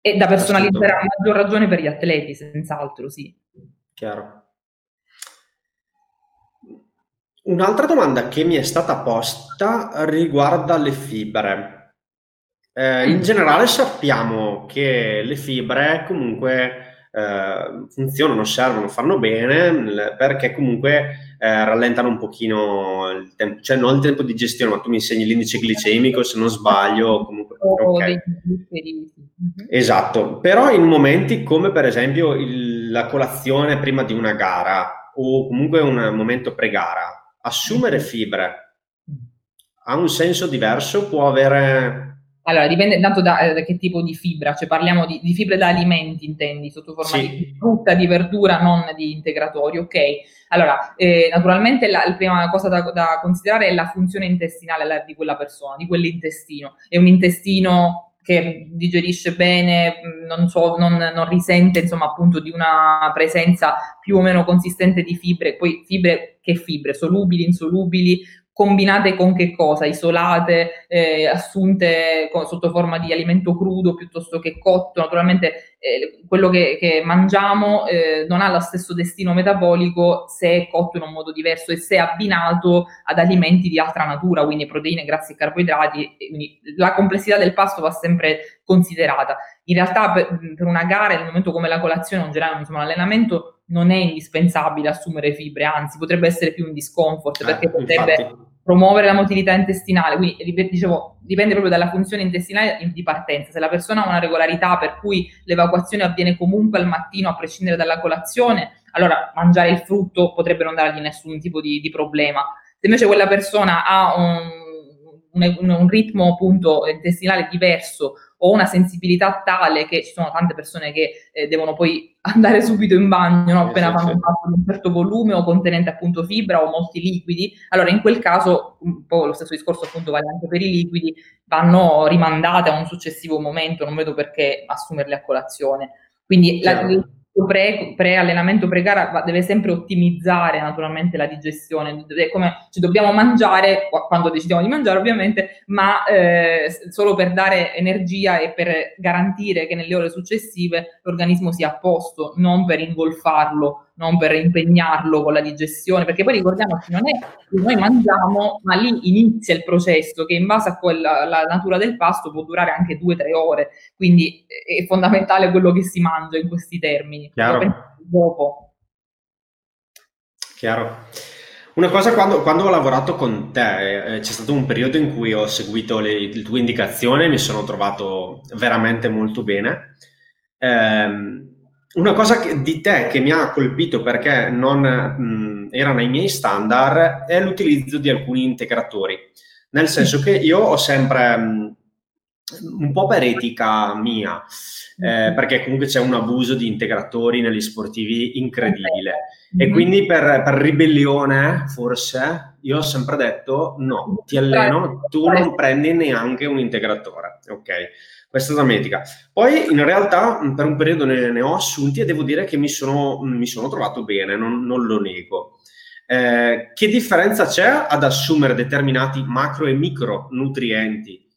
E da personalizzare a maggior ragione per gli atleti, senz'altro, sì. Chiaro. Un'altra domanda che mi è stata posta riguarda le fibre. Eh, in mm. generale sappiamo che le fibre comunque eh, funzionano, servono, fanno bene perché comunque eh, rallentano un pochino il tempo, cioè non il tempo di gestione, ma tu mi insegni l'indice glicemico se non sbaglio. Comunque, okay. Esatto, però in momenti come per esempio il, la colazione prima di una gara o comunque un momento pre-gara, assumere fibre ha un senso diverso? Può avere allora, dipende tanto da, eh, da, che tipo di fibra, cioè parliamo di, di fibre da alimenti, intendi, sotto forma sì. di frutta, di verdura, non di integratori, ok? Allora, eh, naturalmente la, la, prima cosa da, da, considerare è la funzione intestinale di quella persona, di quell'intestino. È un intestino che digerisce bene, non, so, non, non risente insomma appunto di una presenza più o meno consistente di fibre, poi fibre che fibre, solubili, insolubili, combinate con che cosa? Isolate, eh, assunte con, sotto forma di alimento crudo piuttosto che cotto. Naturalmente eh, quello che, che mangiamo eh, non ha lo stesso destino metabolico se è cotto in un modo diverso e se è abbinato ad alimenti di altra natura, quindi proteine, grassi e carboidrati. Quindi la complessità del pasto va sempre considerata. In realtà per, per una gara, in un momento come la colazione, o in generale insomma, l'allenamento, non è indispensabile assumere fibre, anzi potrebbe essere più un discomfort eh, perché potrebbe infatti. Promuovere la motilità intestinale, quindi dicevo, dipende proprio dalla funzione intestinale di partenza. Se la persona ha una regolarità per cui l'evacuazione avviene comunque al mattino a prescindere dalla colazione, allora mangiare il frutto potrebbe non dargli nessun tipo di, di problema. Se invece quella persona ha un, un, un ritmo appunto intestinale diverso ho una sensibilità tale che ci sono tante persone che eh, devono poi *laughs* andare subito in bagno no? appena fanno un pasto di un certo volume o contenente appunto fibra o molti liquidi, allora in quel caso un po' lo stesso discorso appunto vale anche per i liquidi, vanno rimandate a un successivo momento, non vedo perché assumerle a colazione. Quindi la, pre, pre-allenamento, pre-gara deve sempre ottimizzare naturalmente la digestione, come ci dobbiamo mangiare quando decidiamo di mangiare ovviamente, ma eh, solo per dare energia e per garantire che nelle ore successive l'organismo sia a posto, non per ingolfarlo non per impegnarlo con la digestione, perché poi ricordiamoci, non è che noi mangiamo, ma lì inizia il processo che in base a quella, alla natura del pasto può durare anche due o tre ore, quindi è fondamentale quello che si mangia in questi termini. Chiaro. Dopo. Chiaro. Una cosa, quando, quando, ho lavorato con te, eh, c'è stato un periodo in cui ho seguito le, le tue indicazioni, mi sono trovato veramente molto bene. Eh, una cosa che, di te che mi ha colpito perché non mh, era nei miei standard è l'utilizzo di alcuni integratori, nel senso che io ho sempre mh, un po' per etica mia, eh, perché comunque c'è un abuso di integratori negli sportivi incredibile. E quindi per, per, ribellione, forse, io ho sempre detto no, ti alleno, tu non prendi neanche un integratore, ok? Questa medica. Poi in realtà per un periodo ne, ne, ho assunti e devo dire che mi sono, mi sono trovato bene, non, non lo nego. Eh, che differenza c'è ad assumere determinati macro e micro nutrienti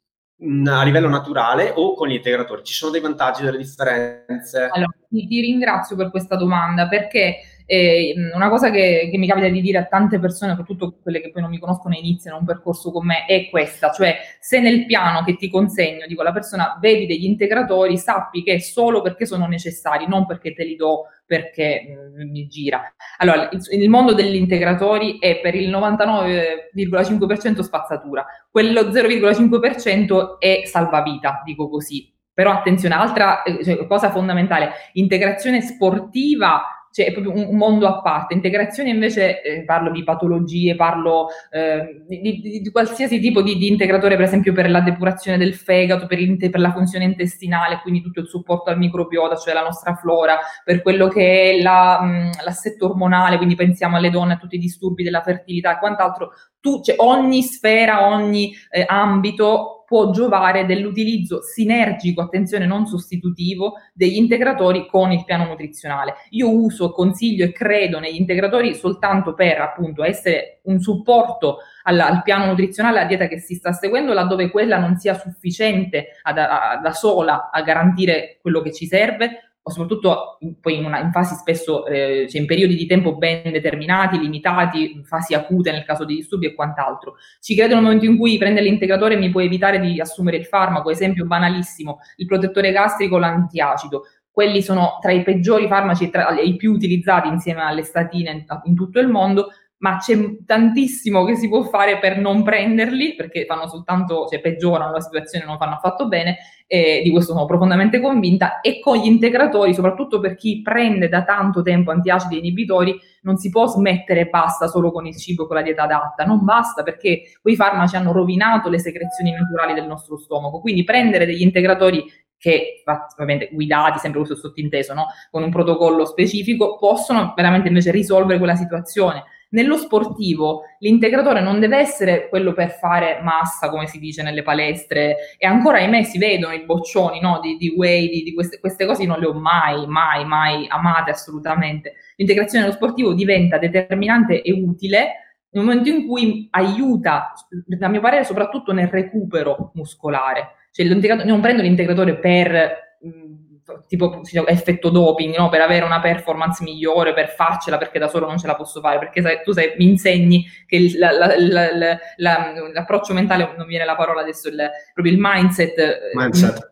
a livello naturale o con gli integratori? Ci sono dei vantaggi, delle differenze? Allora, ti ringrazio per questa domanda perché e una cosa che, che, mi capita di dire a tante persone, soprattutto quelle che poi non mi conoscono e iniziano un percorso con me, è questa, cioè se nel piano che ti consegno di quella persona vedi degli integratori, sappi che è solo perché sono necessari, non perché te li do perché mi gira. Allora, il, il, mondo degli integratori è per il 99,5% spazzatura, quello 0,5% è salvavita, dico così. Però attenzione, altra eh, cioè, cosa fondamentale, integrazione sportiva cioè è proprio un, mondo a parte. Integrazione invece eh, parlo di patologie, parlo eh, di, di, di, qualsiasi tipo di, di, integratore, per esempio per la depurazione del fegato, per, per, la funzione intestinale, quindi tutto il supporto al microbiota, cioè la nostra flora, per quello che è la, mh, l'assetto ormonale, quindi pensiamo alle donne, a tutti i disturbi della fertilità e quant'altro. Tu, cioè, ogni sfera, ogni eh, ambito può giovare dell'utilizzo sinergico, attenzione non sostitutivo, degli integratori con il piano nutrizionale. Io uso, consiglio e credo negli integratori soltanto per appunto essere un supporto al, al piano nutrizionale, alla dieta che si sta seguendo, laddove quella non sia sufficiente ad, a, da sola a garantire quello che ci serve, o soprattutto poi in, una, in fasi spesso, eh, cioè in periodi di tempo ben determinati, limitati, fasi acute nel caso di disturbi e quant'altro. Ci credo nel momento in cui prende l'integratore mi può evitare di assumere il farmaco, esempio banalissimo, il protettore gastrico, l'antiacido. Quelli sono tra i peggiori farmaci, tra i più utilizzati insieme alle statine in, in tutto il mondo, ma c'è tantissimo che si può fare per non prenderli, perché fanno soltanto, cioè peggiorano la situazione, non fanno affatto bene, e di questo sono profondamente convinta, e con gli integratori, soprattutto per chi prende da tanto tempo antiacidi e inibitori, non si può smettere e basta solo con il cibo e con la dieta adatta, non basta perché quei farmaci hanno rovinato le secrezioni naturali del nostro stomaco, quindi prendere degli integratori che ovviamente guidati, sempre questo sottinteso, no? con un protocollo specifico, possono veramente invece risolvere quella situazione. Nello sportivo l'integratore non deve essere quello per fare massa, come si dice nelle palestre, e ancora ahimè si vedono i boccioni no? di, di whey, di, di queste, queste, cose non le ho mai, mai, mai amate assolutamente. L'integrazione nello sportivo diventa determinante e utile nel momento in cui aiuta, a mio parere, soprattutto nel recupero muscolare. Cioè, non prendo l'integratore per tipo effetto doping, no? per avere una performance migliore, per farcela perché da solo non ce la posso fare, perché sai, tu sai, mi insegni che il, la, la, la, l'approccio mentale, non viene la parola adesso, il, proprio il mindset, eh, mindset.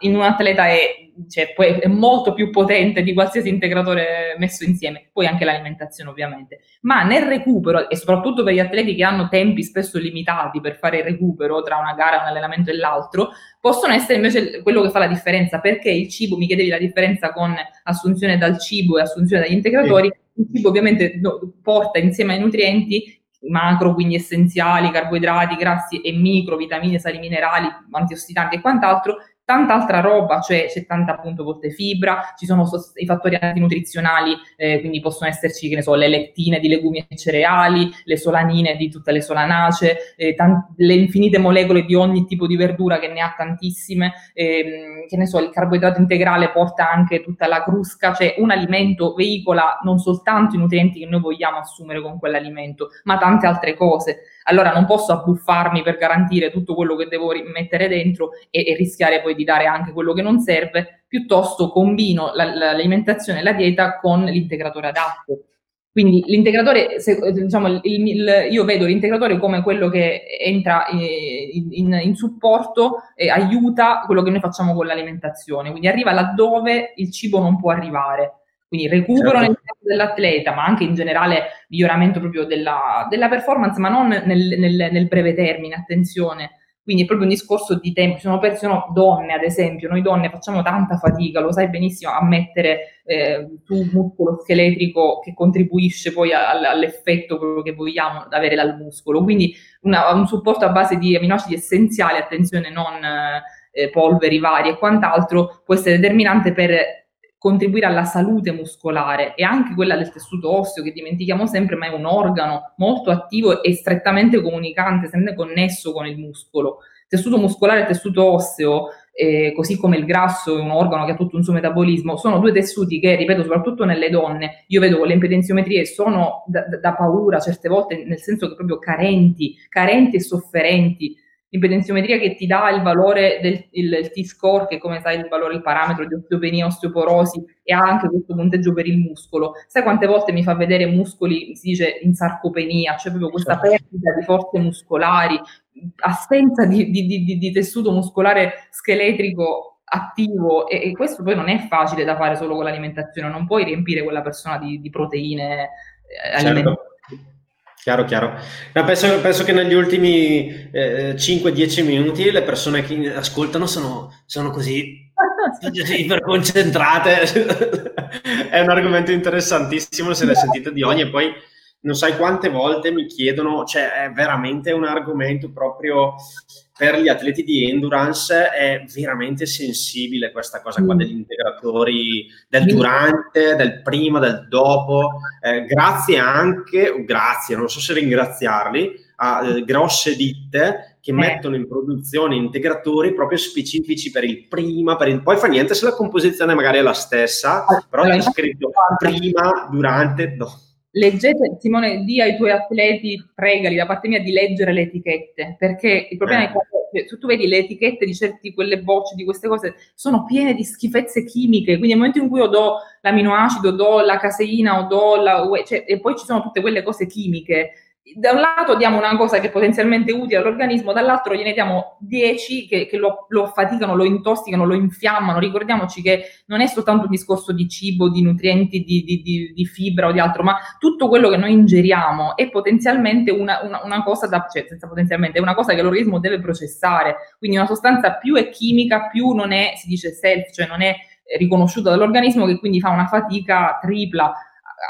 In, in un atleta è cioè, poi è molto più potente di qualsiasi integratore messo insieme, poi anche l'alimentazione ovviamente, ma nel recupero e soprattutto per gli atleti che hanno tempi spesso limitati per fare il recupero tra una gara, un allenamento e l'altro, possono essere invece quello che fa la differenza, perché il cibo, mi chiedevi la differenza con assunzione dal cibo e assunzione dagli integratori, sì. il cibo ovviamente porta insieme ai nutrienti macro, quindi essenziali, carboidrati, grassi e micro, vitamine, sali minerali, antiossidanti e quant'altro, tanta altra roba, cioè c'è tanta appunto volte fibra, ci sono i fattori antinutrizionali, eh, quindi possono esserci, che ne so, le lettine di legumi e cereali, le solanine di tutte le solanacee, eh, tant- le infinite molecole di ogni tipo di verdura che ne ha tantissime, ehm, che ne so, il carboidrato integrale porta anche tutta la crusca, cioè un alimento veicola non soltanto i nutrienti che noi vogliamo assumere con quell'alimento, ma tante altre cose allora non posso abbuffarmi per garantire tutto quello che devo mettere dentro e, e rischiare poi di dare anche quello che non serve, piuttosto combino la, la, l'alimentazione e la dieta con l'integratore adatto. Quindi l'integratore, se, diciamo, il, il, io vedo l'integratore come quello che entra in, in, in, supporto e aiuta quello che noi facciamo con l'alimentazione, quindi arriva laddove il cibo non può arrivare. Quindi recupero certo. nel tempo dell'atleta, ma anche in generale miglioramento proprio della, della performance, ma non nel, nel, nel, breve termine, attenzione. Quindi è proprio un discorso di tempo. Ci sono persone, donne ad esempio, noi donne facciamo tanta fatica, lo sai benissimo, a mettere eh, su muscolo scheletrico che contribuisce poi a, all'effetto quello che vogliamo avere dal muscolo. Quindi una, un supporto a base di aminoacidi essenziali, attenzione, non eh, polveri varie e quant'altro, può essere determinante per contribuire alla salute muscolare e anche quella del tessuto osseo, che dimentichiamo sempre, ma è un organo molto attivo e strettamente comunicante, sempre connesso con il muscolo. Tessuto muscolare e tessuto osseo, eh, così come il grasso è un organo che ha tutto un suo metabolismo, sono due tessuti che, ripeto, soprattutto nelle donne, io vedo con le impedenziometrie, sono da, da paura certe volte, nel senso che proprio carenti, carenti e sofferenti l'impedenziometria che ti dà il valore del il, T-score, che come sai il valore, il parametro di osteopenia, osteoporosi, e ha anche questo punteggio per il muscolo. Sai quante volte mi fa vedere muscoli, si dice in sarcopenia, cioè proprio questa certo. perdita di forze muscolari, assenza di, di, di, di tessuto muscolare scheletrico attivo e, e, questo poi non è facile da fare solo con l'alimentazione, non puoi riempire quella persona di, proteine eh, certo. Chiaro, chiaro. No, penso, penso, che negli ultimi eh, 5-10 minuti le persone che ascoltano sono, sono così *laughs* iperconcentrate. È un argomento interessantissimo, se ne sentite di ogni e poi non sai quante volte mi chiedono, cioè è veramente un argomento proprio per gli atleti di endurance, è veramente sensibile questa cosa qua mm. degli integratori, del durante, del prima, del dopo, eh, grazie anche, grazie, non so se ringraziarli, a eh, grosse ditte che eh. mettono in produzione integratori proprio specifici per il prima, per il poi fa niente se la composizione magari è la stessa, però c'è scritto prima, durante, dopo leggete, Simone, di ai tuoi atleti, pregali da parte mia di leggere le etichette, perché il problema eh. è che se tu vedi le etichette di certi quelle bocce, di queste cose, sono piene di schifezze chimiche, quindi nel momento in cui io do l'aminoacido, do la caseina o do la... Cioè, e poi ci sono tutte quelle cose chimiche, da un lato diamo una cosa che è potenzialmente utile all'organismo, dall'altro gliene diamo 10 che, che lo, lo, faticano, lo intossicano, lo infiammano. Ricordiamoci che non è soltanto un discorso di cibo, di nutrienti, di, di, di, di fibra o di altro, ma tutto quello che noi ingeriamo è potenzialmente una, una, una cosa da, cioè senza potenzialmente, è una cosa che l'organismo deve processare. Quindi una sostanza più è chimica, più non è, si dice self, cioè non è riconosciuta dall'organismo, che quindi fa una fatica tripla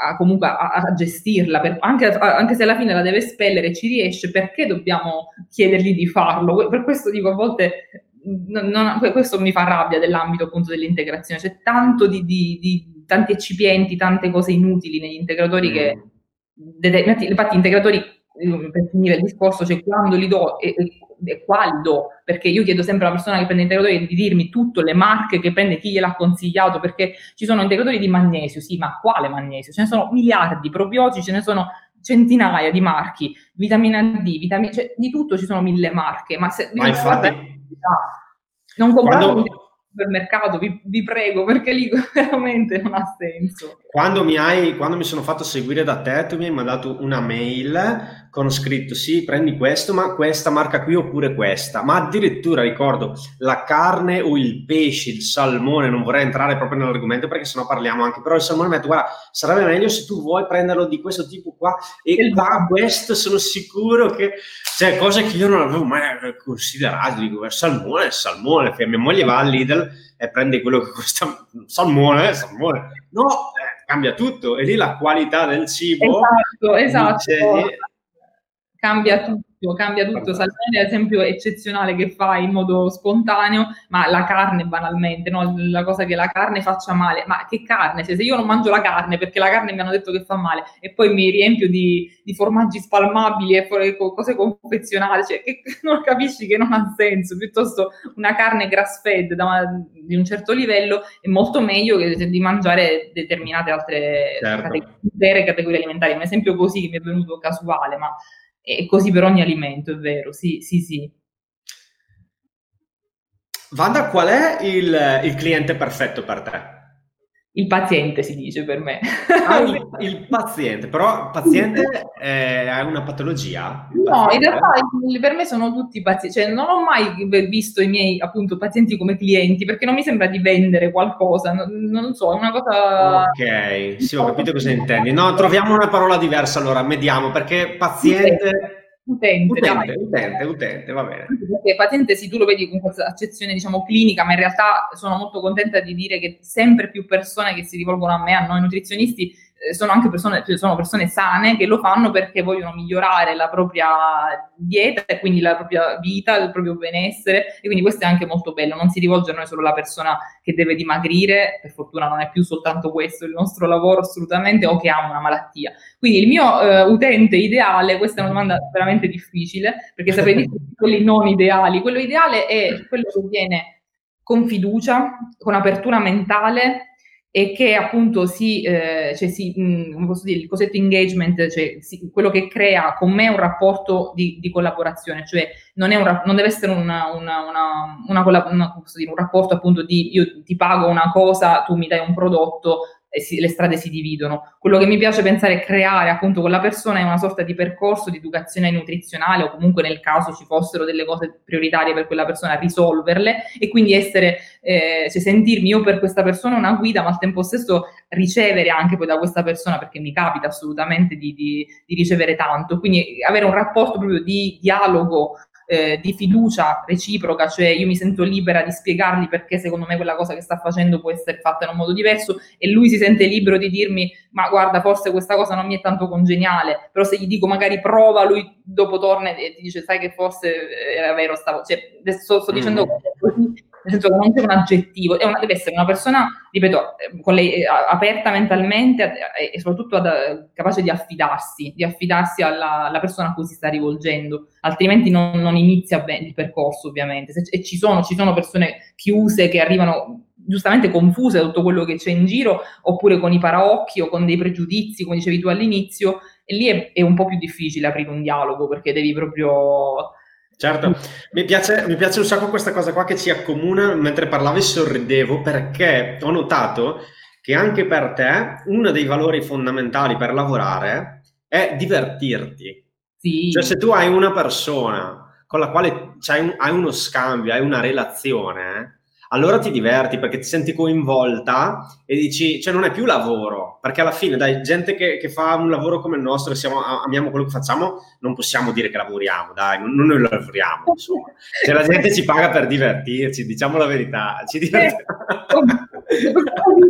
a, comunque a, a gestirla, per, anche, a, anche, se alla fine la deve espellere e ci riesce, perché dobbiamo chiedergli di farlo? Per questo dico a volte, non, non, questo mi fa rabbia dell'ambito appunto dell'integrazione, c'è tanto di, di, di tanti eccipienti, tante cose inutili negli integratori mm. che, infatti integratori per finire il discorso, cioè quando li do e, e, e, quali do, perché io chiedo sempre alla persona che prende integratori di dirmi tutte le marche che prende, chi gliel'ha consigliato, perché ci sono integratori di magnesio, sì, ma quale magnesio? Ce ne sono miliardi, probiotici, ce ne sono centinaia di marchi, vitamina D, vitamina, cioè, di tutto ci sono mille marche, ma se ma infatti, non comprate quando supermercato, vi, vi, prego, perché lì *laughs* veramente non ha senso. Quando mi, hai, quando mi sono fatto seguire da te, tu mi hai mandato una mail con scritto sì, prendi questo, ma questa marca qui oppure questa. Ma addirittura ricordo la carne o il pesce, il salmone, non vorrei entrare proprio nell'argomento perché sennò parliamo anche, però il salmone mi ha detto guarda, sarebbe meglio se tu vuoi prenderlo di questo tipo qua e qua questo sono sicuro che... Cioè, cose che io non avevo mai considerato, dico, salmone, salmone, mia moglie va al Lidl e prende quello che costa *laughs* salmone, salmone. No, eh, cambia tutto. E lì la qualità del cibo... Esatto, esatto cambia tutto, cambia tutto. Salmone, ad esempio, è eccezionale che fa in modo spontaneo, ma la carne banalmente, no? la cosa che la carne faccia male. Ma che carne? Cioè, se io non mangio la carne perché la carne mi hanno detto che fa male e poi mi riempio di, di formaggi spalmabili e cose confezionate, cioè, che *laughs* non capisci che non ha senso. Piuttosto una carne grass fed da, di un certo livello è molto meglio che di mangiare determinate altre certo. categorie, categorie alimentari. Un esempio così che mi è venuto casuale, ma è così per ogni alimento, è vero, sì, sì, sì. Vanda, qual è il, il cliente perfetto per te? Il paziente si dice per me. Ah, il, *laughs* il, paziente, però paziente ha una patologia? No, in realtà per me sono tutti pazienti, cioè non ho mai visto i miei appunto pazienti come clienti perché non mi sembra di vendere qualcosa, non, non so, è una cosa... Ok, sì, ho capito cosa intendi. No, troviamo una parola diversa allora, mediamo, perché paziente... Utente, utente, utente, utente, va bene. Perché paziente sì, tu lo vedi con questa accezione diciamo clinica, ma in realtà sono molto contenta di dire che sempre più persone che si rivolgono a me, a noi nutrizionisti, sono anche persone, cioè sono persone sane che lo fanno perché vogliono migliorare la propria dieta e quindi la propria vita, il proprio benessere. E quindi questo è anche molto bello, non si rivolge a noi solo la persona che deve dimagrire, per fortuna non è più soltanto questo il nostro lavoro assolutamente o che ha una malattia. Quindi il mio eh, utente ideale, questa è una domanda veramente difficile perché sapete *laughs* quelli non ideali, quello ideale è quello che viene con fiducia, con apertura mentale e che appunto si, eh, cioè si mh, come posso dire, il cosiddetto engagement, cioè si, quello che crea con me un rapporto di, di collaborazione, cioè non, un, non, deve essere una, una, una, una dire, un rapporto appunto di io ti pago una cosa, tu mi dai un prodotto, si, le strade si dividono. Quello che mi piace pensare è creare appunto con la persona una sorta di percorso di educazione nutrizionale o comunque nel caso ci fossero delle cose prioritarie per quella persona, risolverle e quindi essere, eh, cioè sentirmi io per questa persona una guida, ma al tempo stesso ricevere anche poi da questa persona, perché mi capita assolutamente di, di, di ricevere tanto, quindi avere un rapporto proprio di dialogo eh, di fiducia reciproca, cioè io mi sento libera di spiegargli perché secondo me quella cosa che sta facendo può essere fatta in un modo diverso e lui si sente libero di dirmi ma guarda forse questa cosa non mi è tanto congeniale, però se gli dico magari prova, lui dopo torna e ti dice sai che forse era vero, stavo, cioè, sto, sto dicendo mm. così nel senso che non c'è un aggettivo, una, deve essere una persona, ripeto, con lei, eh, aperta mentalmente e soprattutto ad, capace di affidarsi, di affidarsi alla, alla, persona a cui si sta rivolgendo, altrimenti non, non inizia bene il percorso ovviamente. Se, e ci sono, ci sono persone chiuse che arrivano giustamente confuse da tutto quello che c'è in giro, oppure con i paraocchi o con dei pregiudizi, come dicevi tu all'inizio, e lì è, è un po' più difficile aprire un dialogo perché devi proprio Certo, mi piace, mi piace un sacco questa cosa qua che ci accomuna, mentre parlavi sorridevo perché ho notato che anche per te uno dei valori fondamentali per lavorare è divertirti. Sì. Cioè se tu hai una persona con la quale hai uno scambio, hai una relazione, allora ti diverti perché ti senti coinvolta e dici, cioè non è più lavoro, perché alla fine, dai, gente che, che fa un lavoro come il nostro, e siamo, amiamo quello che facciamo, non possiamo dire che lavoriamo, dai, non, non noi lavoriamo, insomma. Cioè la gente ci paga per divertirci, diciamo la verità, ci divertiamo.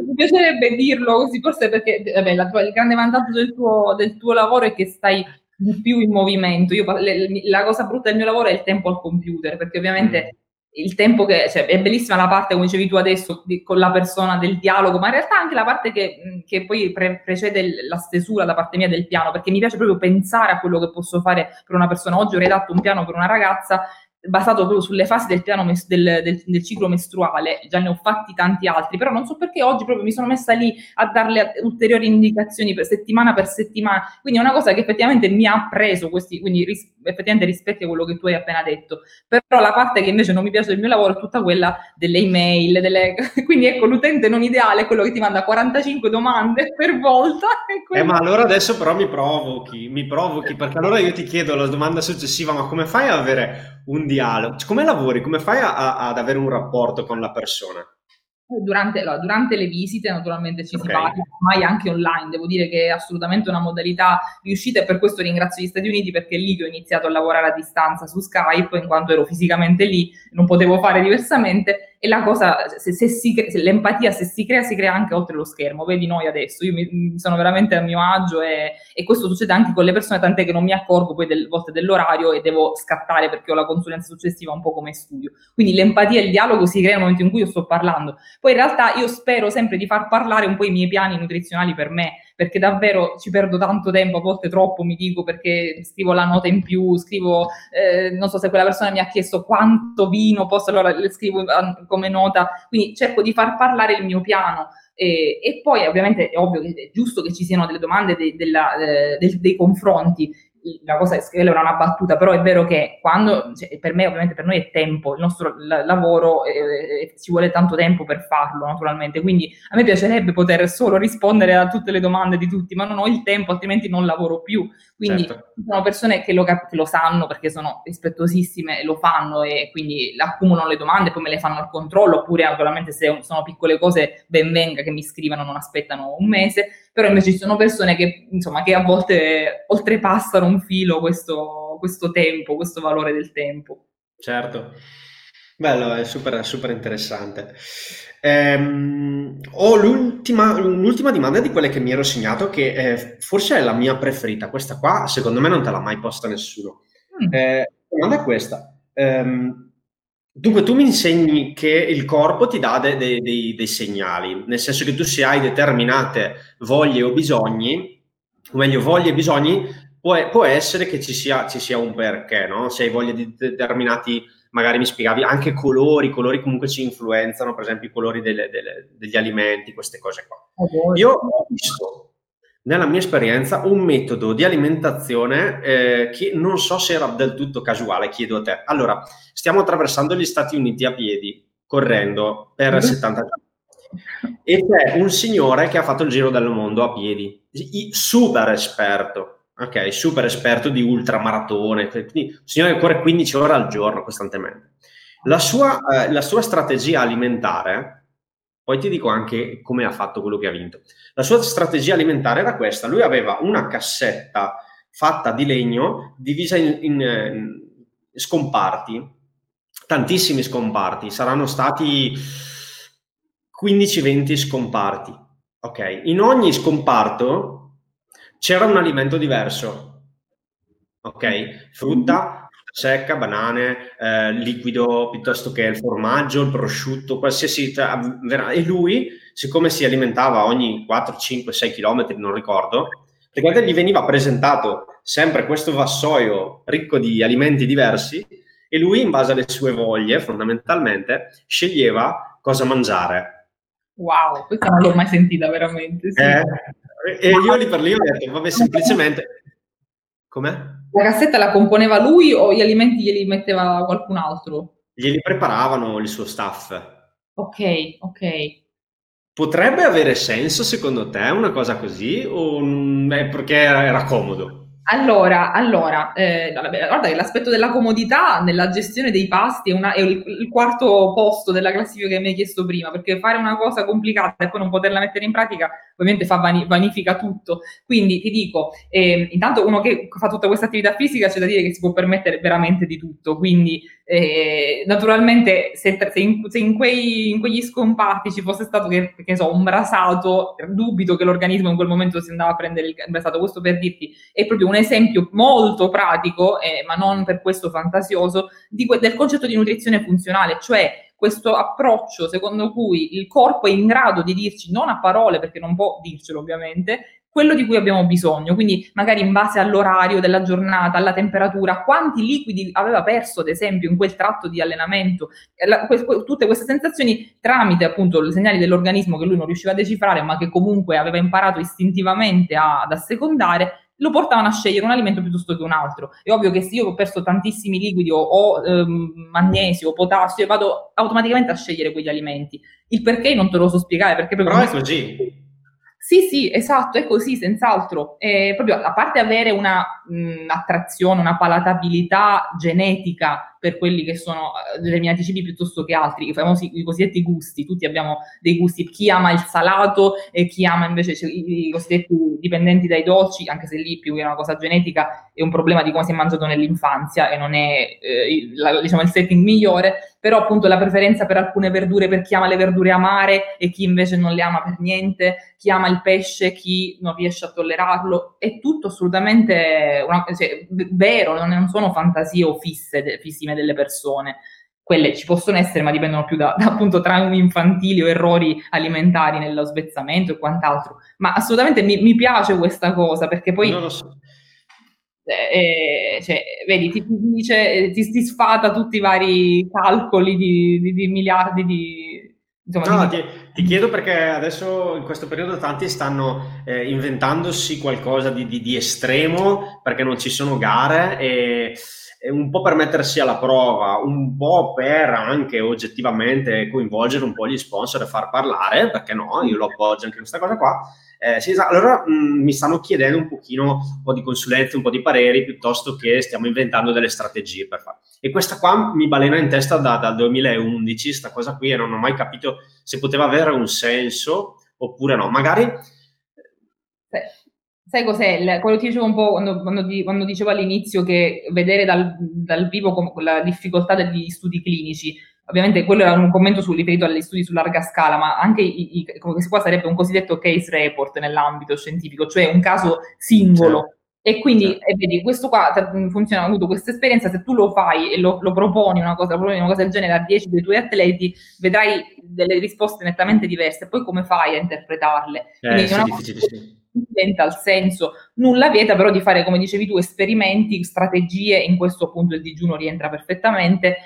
Mi piacerebbe dirlo così, forse perché vabbè, tua, il grande vantaggio del tuo, del tuo lavoro è che stai di più in movimento. Io, le, la cosa brutta del mio lavoro è il tempo al computer, perché ovviamente mm il tempo che, cioè, è bellissima la parte, come dicevi tu adesso, di, con la persona del dialogo, ma in realtà anche la parte che, che poi pre- precede la stesura da parte mia del piano, perché mi piace proprio pensare a quello che posso fare per una persona. Oggi ho redatto un piano per una ragazza basato proprio sulle fasi del piano mes- del, del, del, ciclo mestruale, già ne ho fatti tanti altri, però non so perché oggi proprio mi sono messa lì a darle ulteriori indicazioni per settimana per settimana, quindi è una cosa che effettivamente mi ha preso questi, quindi ris- effettivamente rispecchia quello che tu hai appena detto, però la parte che invece non mi piace del mio lavoro è tutta quella delle email, delle... *laughs* quindi ecco l'utente non ideale è quello che ti manda 45 domande per volta. *laughs* Eh ma allora adesso però mi provochi, mi provochi, perché allora io ti chiedo la domanda successiva, ma come fai ad avere un dialogo? Come lavori? Come fai a, a, ad avere un rapporto con la persona? Durante, allora, durante, le visite naturalmente ci okay. si parla, ormai anche online, devo dire che è assolutamente una modalità riuscita e per questo ringrazio gli Stati Uniti perché è lì che ho iniziato a lavorare a distanza su Skype in quanto ero fisicamente lì, non potevo fare diversamente e la cosa, se, se, si, se, l'empatia se si crea, si crea anche oltre lo schermo. Vedi noi adesso, io mi, sono veramente a mio agio e, e, questo succede anche con le persone, tant'è che non mi accorgo poi delle volte dell'orario e devo scattare perché ho la consulenza successiva un po' come studio. Quindi l'empatia e il dialogo si creano nel momento in cui io sto parlando. Poi in realtà io spero sempre di far parlare un po' i miei piani nutrizionali per me, perché davvero ci perdo tanto tempo, a volte troppo mi dico perché scrivo la nota in più, scrivo, eh, non so se quella persona mi ha chiesto quanto vino posso, allora le scrivo come nota, quindi cerco di far parlare il mio piano. E, e, poi ovviamente è ovvio che è giusto che ci siano delle domande de, della, de, de, dei confronti, la cosa è era una battuta, però è vero che quando, cioè, per me ovviamente per noi è tempo, il nostro l- lavoro eh, eh, ci vuole tanto tempo per farlo naturalmente, quindi a me piacerebbe poter solo rispondere a tutte le domande di tutti, ma non ho il tempo, altrimenti non lavoro più. Quindi certo. sono persone che lo, cap- che lo, sanno perché sono rispettosissime e lo fanno e quindi accumulano le domande, poi me le fanno al controllo, oppure naturalmente se sono piccole cose ben venga che mi scrivano, non aspettano un mese però invece ci sono persone che, insomma, che a volte oltrepassano un filo questo, questo tempo, questo valore del tempo. Certo. Bello, è super, super interessante. Ehm, ho l'ultima, l'ultima domanda di quelle che mi ero segnato, che eh, forse è la mia preferita. Questa qua, secondo me, non te l'ha mai posta nessuno. Mm. Eh, la domanda è questa. Ehm, Dunque, tu mi insegni che il corpo ti dà de- de- dei, dei segnali, nel senso che tu se hai determinate voglie o bisogni, o meglio, voglie e bisogni, può, può essere che ci sia, ci sia, un perché, no? Se hai voglia di determinati, magari mi spiegavi, anche colori, i colori comunque ci influenzano, per esempio i colori delle, delle, degli alimenti, queste cose qua. Io ho visto nella mia esperienza, un metodo di alimentazione eh, che non so se era del tutto casuale, chiedo a te. Allora, stiamo attraversando gli Stati Uniti a piedi, correndo per mm-hmm. 70 giorni. E c'è un signore che ha fatto il giro del mondo a piedi, super esperto, ok? Super esperto di ultramaratone, quindi un signore che corre 15 ore al giorno costantemente. La sua, eh, la sua strategia alimentare poi ti dico anche come ha fatto quello che ha vinto. La sua strategia alimentare era questa. Lui aveva una cassetta fatta di legno divisa in, in, in scomparti, tantissimi scomparti, saranno stati 15-20 scomparti. Ok, in ogni scomparto c'era un alimento diverso. Ok, frutta, secca, banane, eh, liquido piuttosto che il formaggio, il prosciutto, qualsiasi. E lui, siccome si alimentava ogni 4, 5, 6 km, non ricordo, praticamente gli veniva presentato sempre questo vassoio ricco di alimenti diversi e lui, in base alle sue voglie, fondamentalmente, sceglieva cosa mangiare. Wow, questa non l'ho mai sentita veramente. Sì. Eh, e io lì per lì ho detto, vabbè, semplicemente... Com'è? La cassetta la componeva lui o gli alimenti glieli metteva qualcun altro? Glieli preparavano il suo staff. Ok, ok. Potrebbe avere senso secondo te una cosa così o è perché era, era comodo? Allora, allora eh, guarda che l'aspetto della comodità nella gestione dei pasti è, una, è il, il, quarto posto della classifica che mi hai chiesto prima, perché fare una cosa complicata e poi non poterla mettere in pratica ovviamente fa vani, vanifica tutto. Quindi ti dico, eh, intanto uno che fa tutta questa attività fisica c'è da dire che si può permettere veramente di tutto, quindi eh, naturalmente se, se, in, se in, quei, in, quegli scomparti ci fosse stato che, che so, un brasato, dubito che l'organismo in quel momento si andava a prendere il brasato, questo per dirti è proprio un esempio molto pratico, eh, ma non per questo fantasioso, di, del concetto di nutrizione funzionale, cioè questo approccio secondo cui il corpo è in grado di dirci, non a parole perché non può dircelo ovviamente, quello di cui abbiamo bisogno, quindi magari in base all'orario della giornata, alla temperatura, quanti liquidi aveva perso ad esempio in quel tratto di allenamento, la, que, tutte queste sensazioni tramite appunto i segnali dell'organismo che lui non riusciva a decifrare ma che comunque aveva imparato istintivamente a, ad assecondare, lo portavano a scegliere un alimento piuttosto che un altro. È ovvio che se io ho perso tantissimi liquidi o, o ehm, magnesio o potassio, vado automaticamente a scegliere quegli alimenti. Il perché non te lo so spiegare, perché Però è così. Sì, sì, esatto, è così, senz'altro. È proprio, a parte avere una mh, attrazione, una palatabilità genetica per quelli che sono eh, determinati cibi piuttosto che altri, i famosi i cosiddetti gusti, tutti abbiamo dei gusti, chi ama il salato e chi ama invece cioè, i, cosiddetti dipendenti dai dolci, anche se lì più è una cosa genetica, è un problema di come si è mangiato nell'infanzia e non è eh, la, diciamo, il setting migliore, però appunto la preferenza per alcune verdure, per chi ama le verdure amare e chi invece non le ama per niente, chi ama il pesce, chi non riesce a tollerarlo, è tutto assolutamente una, cioè, vero, non sono fantasie o fisse, fissime delle persone. Quelle ci possono essere, ma dipendono più da, *laughs* da appunto traumi infantili o errori alimentari nello svezzamento e quant'altro. Ma assolutamente mi, mi piace questa cosa perché poi. Non lo so. Eh, eh cioè, vedi, ti, dice, ti, ti, sfata tutti i vari calcoli di, di, di miliardi di, Insomma, no, ti, ti, chiedo perché adesso in questo periodo tanti stanno eh, inventandosi qualcosa di, di, di, estremo perché non ci sono gare e un po' per mettersi alla prova, un po' per anche oggettivamente coinvolgere un po' gli sponsor e far parlare, perché no, io lo appoggio anche questa cosa qua. Eh, sì, esatto. Allora mh, mm, mi stanno chiedendo un pochino, un po' di consulenze, un po' di pareri, piuttosto che stiamo inventando delle strategie per fare. E questa qua mi balena in testa da, dal 2011, questa cosa qui, e non ho mai capito se poteva avere un senso oppure no. Magari Sai cos'è? quello che ti dicevo un po' quando, quando, quando dicevo all'inizio che vedere dal, dal vivo com- la difficoltà degli studi clinici, ovviamente quello era un commento su, riferito agli studi su larga scala, ma anche i, i, qua sarebbe un cosiddetto case report nell'ambito scientifico, cioè un caso singolo. Certo. E quindi, certo. e vedi, questo qua funziona, ho avuto questa esperienza, se tu lo fai e lo, lo proponi una cosa, proponi una cosa del genere a 10 dei tuoi atleti, vedrai delle risposte nettamente diverse. Poi come fai a interpretarle? Eh, sì, difficile, sì in tal senso. Nulla vieta però di fare, come dicevi tu, esperimenti, strategie, in questo appunto il digiuno rientra perfettamente.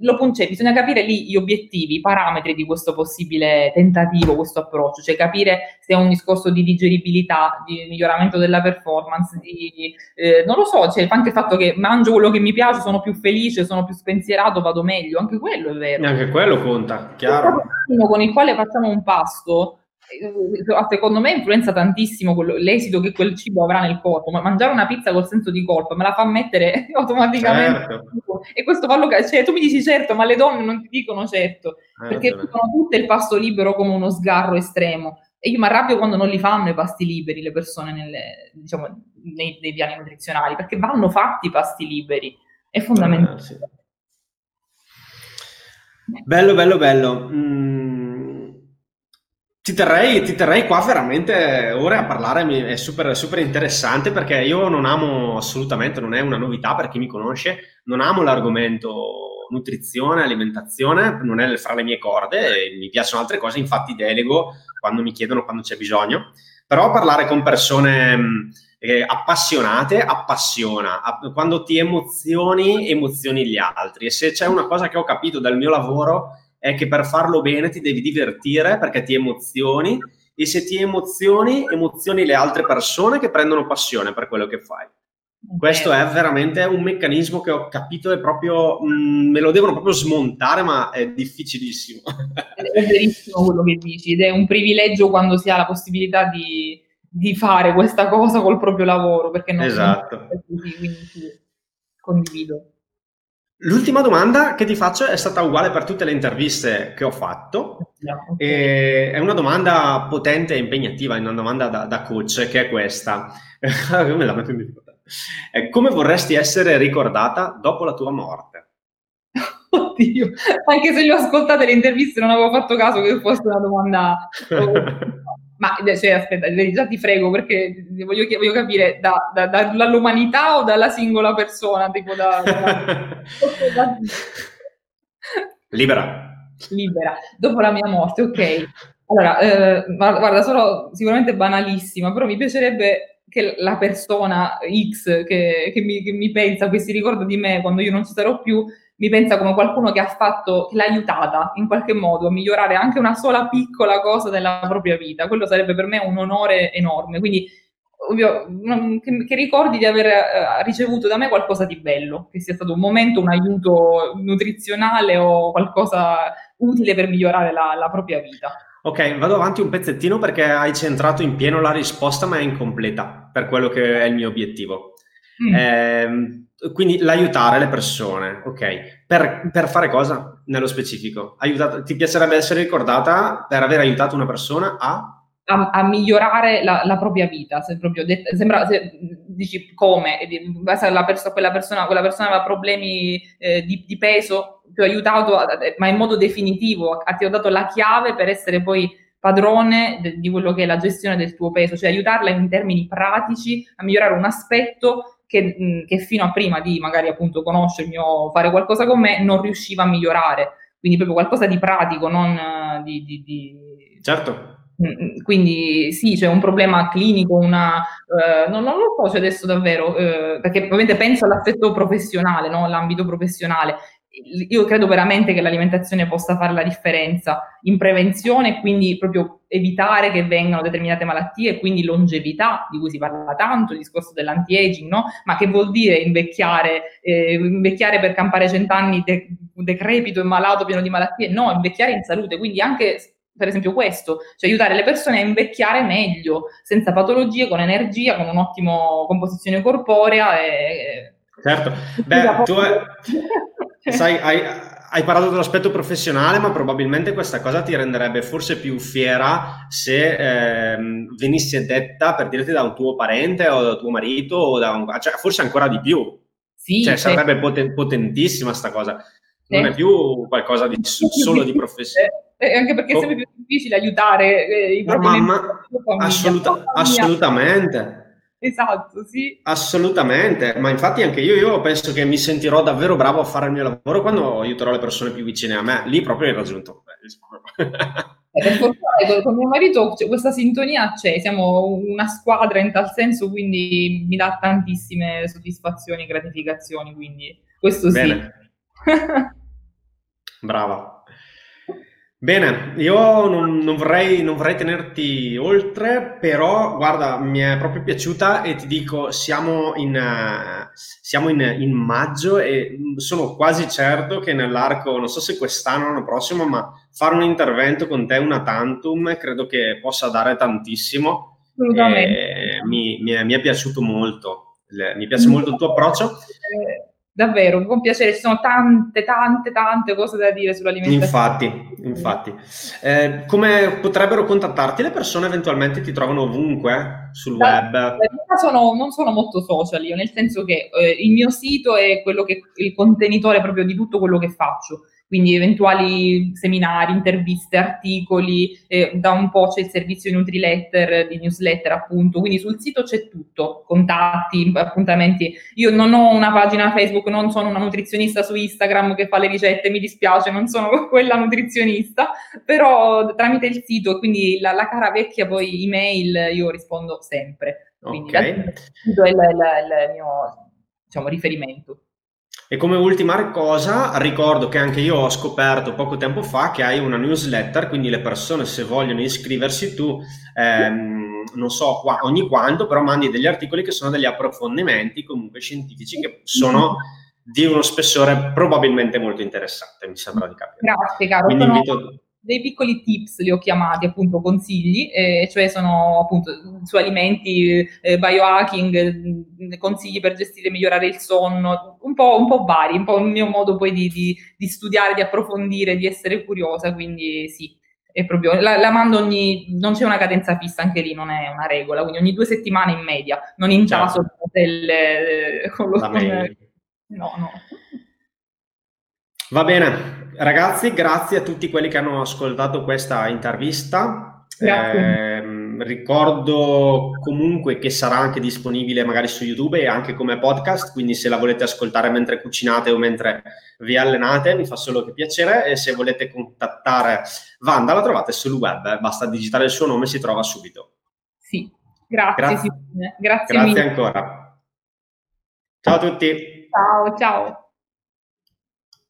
Lo, cioè, bisogna capire lì gli obiettivi, i parametri di questo possibile tentativo, questo approccio, cioè capire se è un discorso di digeribilità, di miglioramento della performance, di, eh, non lo so, cioè anche il fatto che mangio quello che mi piace, sono più felice, sono più spensierato, vado meglio, anche quello è vero. E anche quello conta, chiaro. Con il quale facciamo un pasto, eh, secondo me influenza tantissimo quello, l'esito che quel cibo avrà nel corpo, ma mangiare una pizza col senso di colpa me la fa mettere *laughs* automaticamente certo. e questo fallo cioè tu mi dici certo, ma le donne non ti dicono certo, eh, perché dicono tutte il pasto libero come uno sgarro estremo e io mi arrabbio quando non li fanno i pasti liberi le persone nelle, diciamo, nei, nei, piani nutrizionali, perché vanno fatti i pasti liberi, è fondamentale. Eh, sì. Bello, bello, bello. Mm ti terrei, ti terrei, qua veramente ore a parlare, è super, super, interessante perché io non amo assolutamente, non è una novità per chi mi conosce, non amo l'argomento nutrizione, alimentazione, non è fra le mie corde, mi piacciono altre cose, infatti delego quando mi chiedono, quando c'è bisogno, però parlare con persone eh, appassionate appassiona, quando ti emozioni, emozioni gli altri e se c'è una cosa che ho capito dal mio lavoro è che per farlo bene ti devi divertire perché ti emozioni e se ti emozioni, emozioni le altre persone che prendono passione per quello che fai. Questo è veramente un meccanismo che ho capito e proprio mh, mm, me lo devono proprio smontare, ma è difficilissimo. È verissimo quello che dici ed è un privilegio quando si ha la possibilità di, di fare questa cosa col proprio lavoro, perché non esatto. così, quindi condivido. L'ultima domanda che ti faccio è stata uguale per tutte le interviste che ho fatto. Okay. è una domanda potente e impegnativa, è una domanda da, da coach, che è questa. *laughs* come la metto in difficoltà? Come vorresti essere ricordata dopo la tua morte? *laughs* Oddio, anche se le ho ascoltate le interviste non avevo fatto caso che fosse una domanda *laughs* Ma cioè, aspetta, già ti frego perché voglio, voglio capire da, da, da, dall'umanità o dalla singola persona? Tipo da, *laughs* Libera. Libera. Dopo la mia morte, ok. Allora, eh, guarda, sono sicuramente banalissima, però mi piacerebbe che la persona X che, che, mi, che mi pensa, che si ricorda di me quando io non ci sarò più, mi pensa come qualcuno che ha fatto, che l'ha aiutata in qualche modo a migliorare anche una sola piccola cosa nella propria vita. Quello sarebbe per me un onore enorme. Quindi, ovvio, che, che ricordi di aver uh, ricevuto da me qualcosa di bello, che sia stato un momento, un aiuto nutrizionale o qualcosa utile per migliorare la, la propria vita. Ok, vado avanti un pezzettino perché hai centrato in pieno la risposta, ma è incompleta per quello che è il mio obiettivo. Mm. Eh, quindi l'aiutare le persone, ok? Per, per fare cosa nello specifico? Aiutato, ti piacerebbe essere ricordata per aver aiutato una persona a... A, a migliorare la, la, propria vita, se proprio det- sembra, se, dici come, perso- quella, persona, quella persona aveva problemi eh, di, di, peso, ti ho aiutato, ma in modo definitivo, ti ho dato la chiave per essere poi padrone de- di quello che è la gestione del tuo peso, cioè aiutarla in termini pratici a migliorare un aspetto che, che, fino a prima di magari appunto conoscermi o fare qualcosa con me non riusciva a migliorare. Quindi proprio qualcosa di pratico, non eh, di... di, di... Certo. Quindi sì, c'è un problema clinico, una, eh, non, non, lo so se adesso davvero, eh, perché ovviamente penso all'aspetto professionale, no? l'ambito professionale io credo veramente che l'alimentazione possa fare la differenza in prevenzione e quindi proprio evitare che vengano determinate malattie, quindi longevità, di cui si parla tanto, il discorso dell'anti-aging, no? Ma che vuol dire invecchiare, eh, invecchiare per campare cent'anni de- decrepito e malato, pieno di malattie? No, invecchiare in salute, quindi anche per esempio questo, cioè aiutare le persone a invecchiare meglio, senza patologie, con energia, con un'ottima composizione corporea e... Certo, *laughs* beh, tu hai, Sai, hai, hai, parlato dell'aspetto professionale, ma probabilmente questa cosa ti renderebbe forse più fiera se eh, venisse detta per dirti da un tuo parente o da tuo marito, o da un, cioè, forse ancora di più. Sì, cioè, sì. sarebbe poten- potentissima sta cosa. Non sì. è più qualcosa di solo di professione. Eh, anche perché è sempre più difficile aiutare eh, i propri mamma, assoluta- assolutamente. Esatto, sì. Assolutamente, ma infatti anche io, io, penso che mi sentirò davvero bravo a fare il mio lavoro quando aiuterò le persone più vicine a me. Lì proprio hai raggiunto. Eh, per fortuna con mio marito questa sintonia c'è, siamo una squadra in tal senso, quindi mi dà tantissime soddisfazioni e gratificazioni, quindi questo Bene. sì. *laughs* Brava. Bene, io non, non, vorrei, non, vorrei, tenerti oltre, però guarda, mi è proprio piaciuta e ti dico, siamo in, uh, siamo in, in maggio e sono quasi certo che nell'arco, non so se quest'anno o l'anno prossimo, ma fare un intervento con te, una tantum, credo che possa dare tantissimo. Assolutamente. Mi, mi, è, mi, è, piaciuto molto, mi piace molto il tuo approccio. Eh, davvero, con piacere, ci sono tante, tante, tante cose da dire sull'alimentazione. Infatti, infatti. Eh, come potrebbero contattarti le persone eventualmente ti trovano ovunque sul da, web? Sono, non sono molto social io, nel senso che eh, il mio sito è quello che il contenitore proprio di tutto quello che faccio quindi eventuali seminari, interviste, articoli, eh, da un po' c'è il servizio Nutriletter, di newsletter appunto, quindi sul sito c'è tutto, contatti, appuntamenti. Io non ho una pagina Facebook, non sono una nutrizionista su Instagram che fa le ricette, mi dispiace, non sono *laughs* quella nutrizionista, però tramite il sito, quindi la, la cara vecchia poi email, io rispondo sempre. Quindi okay. il il, il, il mio diciamo, riferimento. E come ultima cosa, ricordo che anche io ho scoperto poco tempo fa che hai una newsletter, quindi le persone se vogliono iscriversi tu, ehm, non so qua, ogni quanto, però mandi degli articoli che sono degli approfondimenti comunque scientifici che sono di uno spessore probabilmente molto interessante, mi sembra di capire. Grazie caro, quindi sono, invito... dei piccoli tips, li ho chiamati appunto consigli, eh, cioè sono appunto su alimenti, eh, biohacking, consigli per gestire e migliorare il sonno, un po', un po', vari, un po' il mio modo poi di, di, di studiare, di approfondire, di essere curiosa, quindi sì. È proprio, la, la, mando ogni, non c'è una cadenza fissa, anche lì non è una regola, quindi ogni due settimane in media, non in certo. caso delle, con lo, con, no, no. Va bene, ragazzi, grazie a tutti quelli che hanno ascoltato questa intervista. Eh, ricordo comunque che sarà anche disponibile magari su YouTube e anche come podcast, quindi se la volete ascoltare mentre cucinate o mentre vi allenate, mi fa solo che piacere. E se volete contattare Vanda, la trovate sul web, basta digitare il suo nome e si trova subito. Sì, grazie. Grazie, grazie, grazie ancora. Ciao a tutti. Ciao, ciao.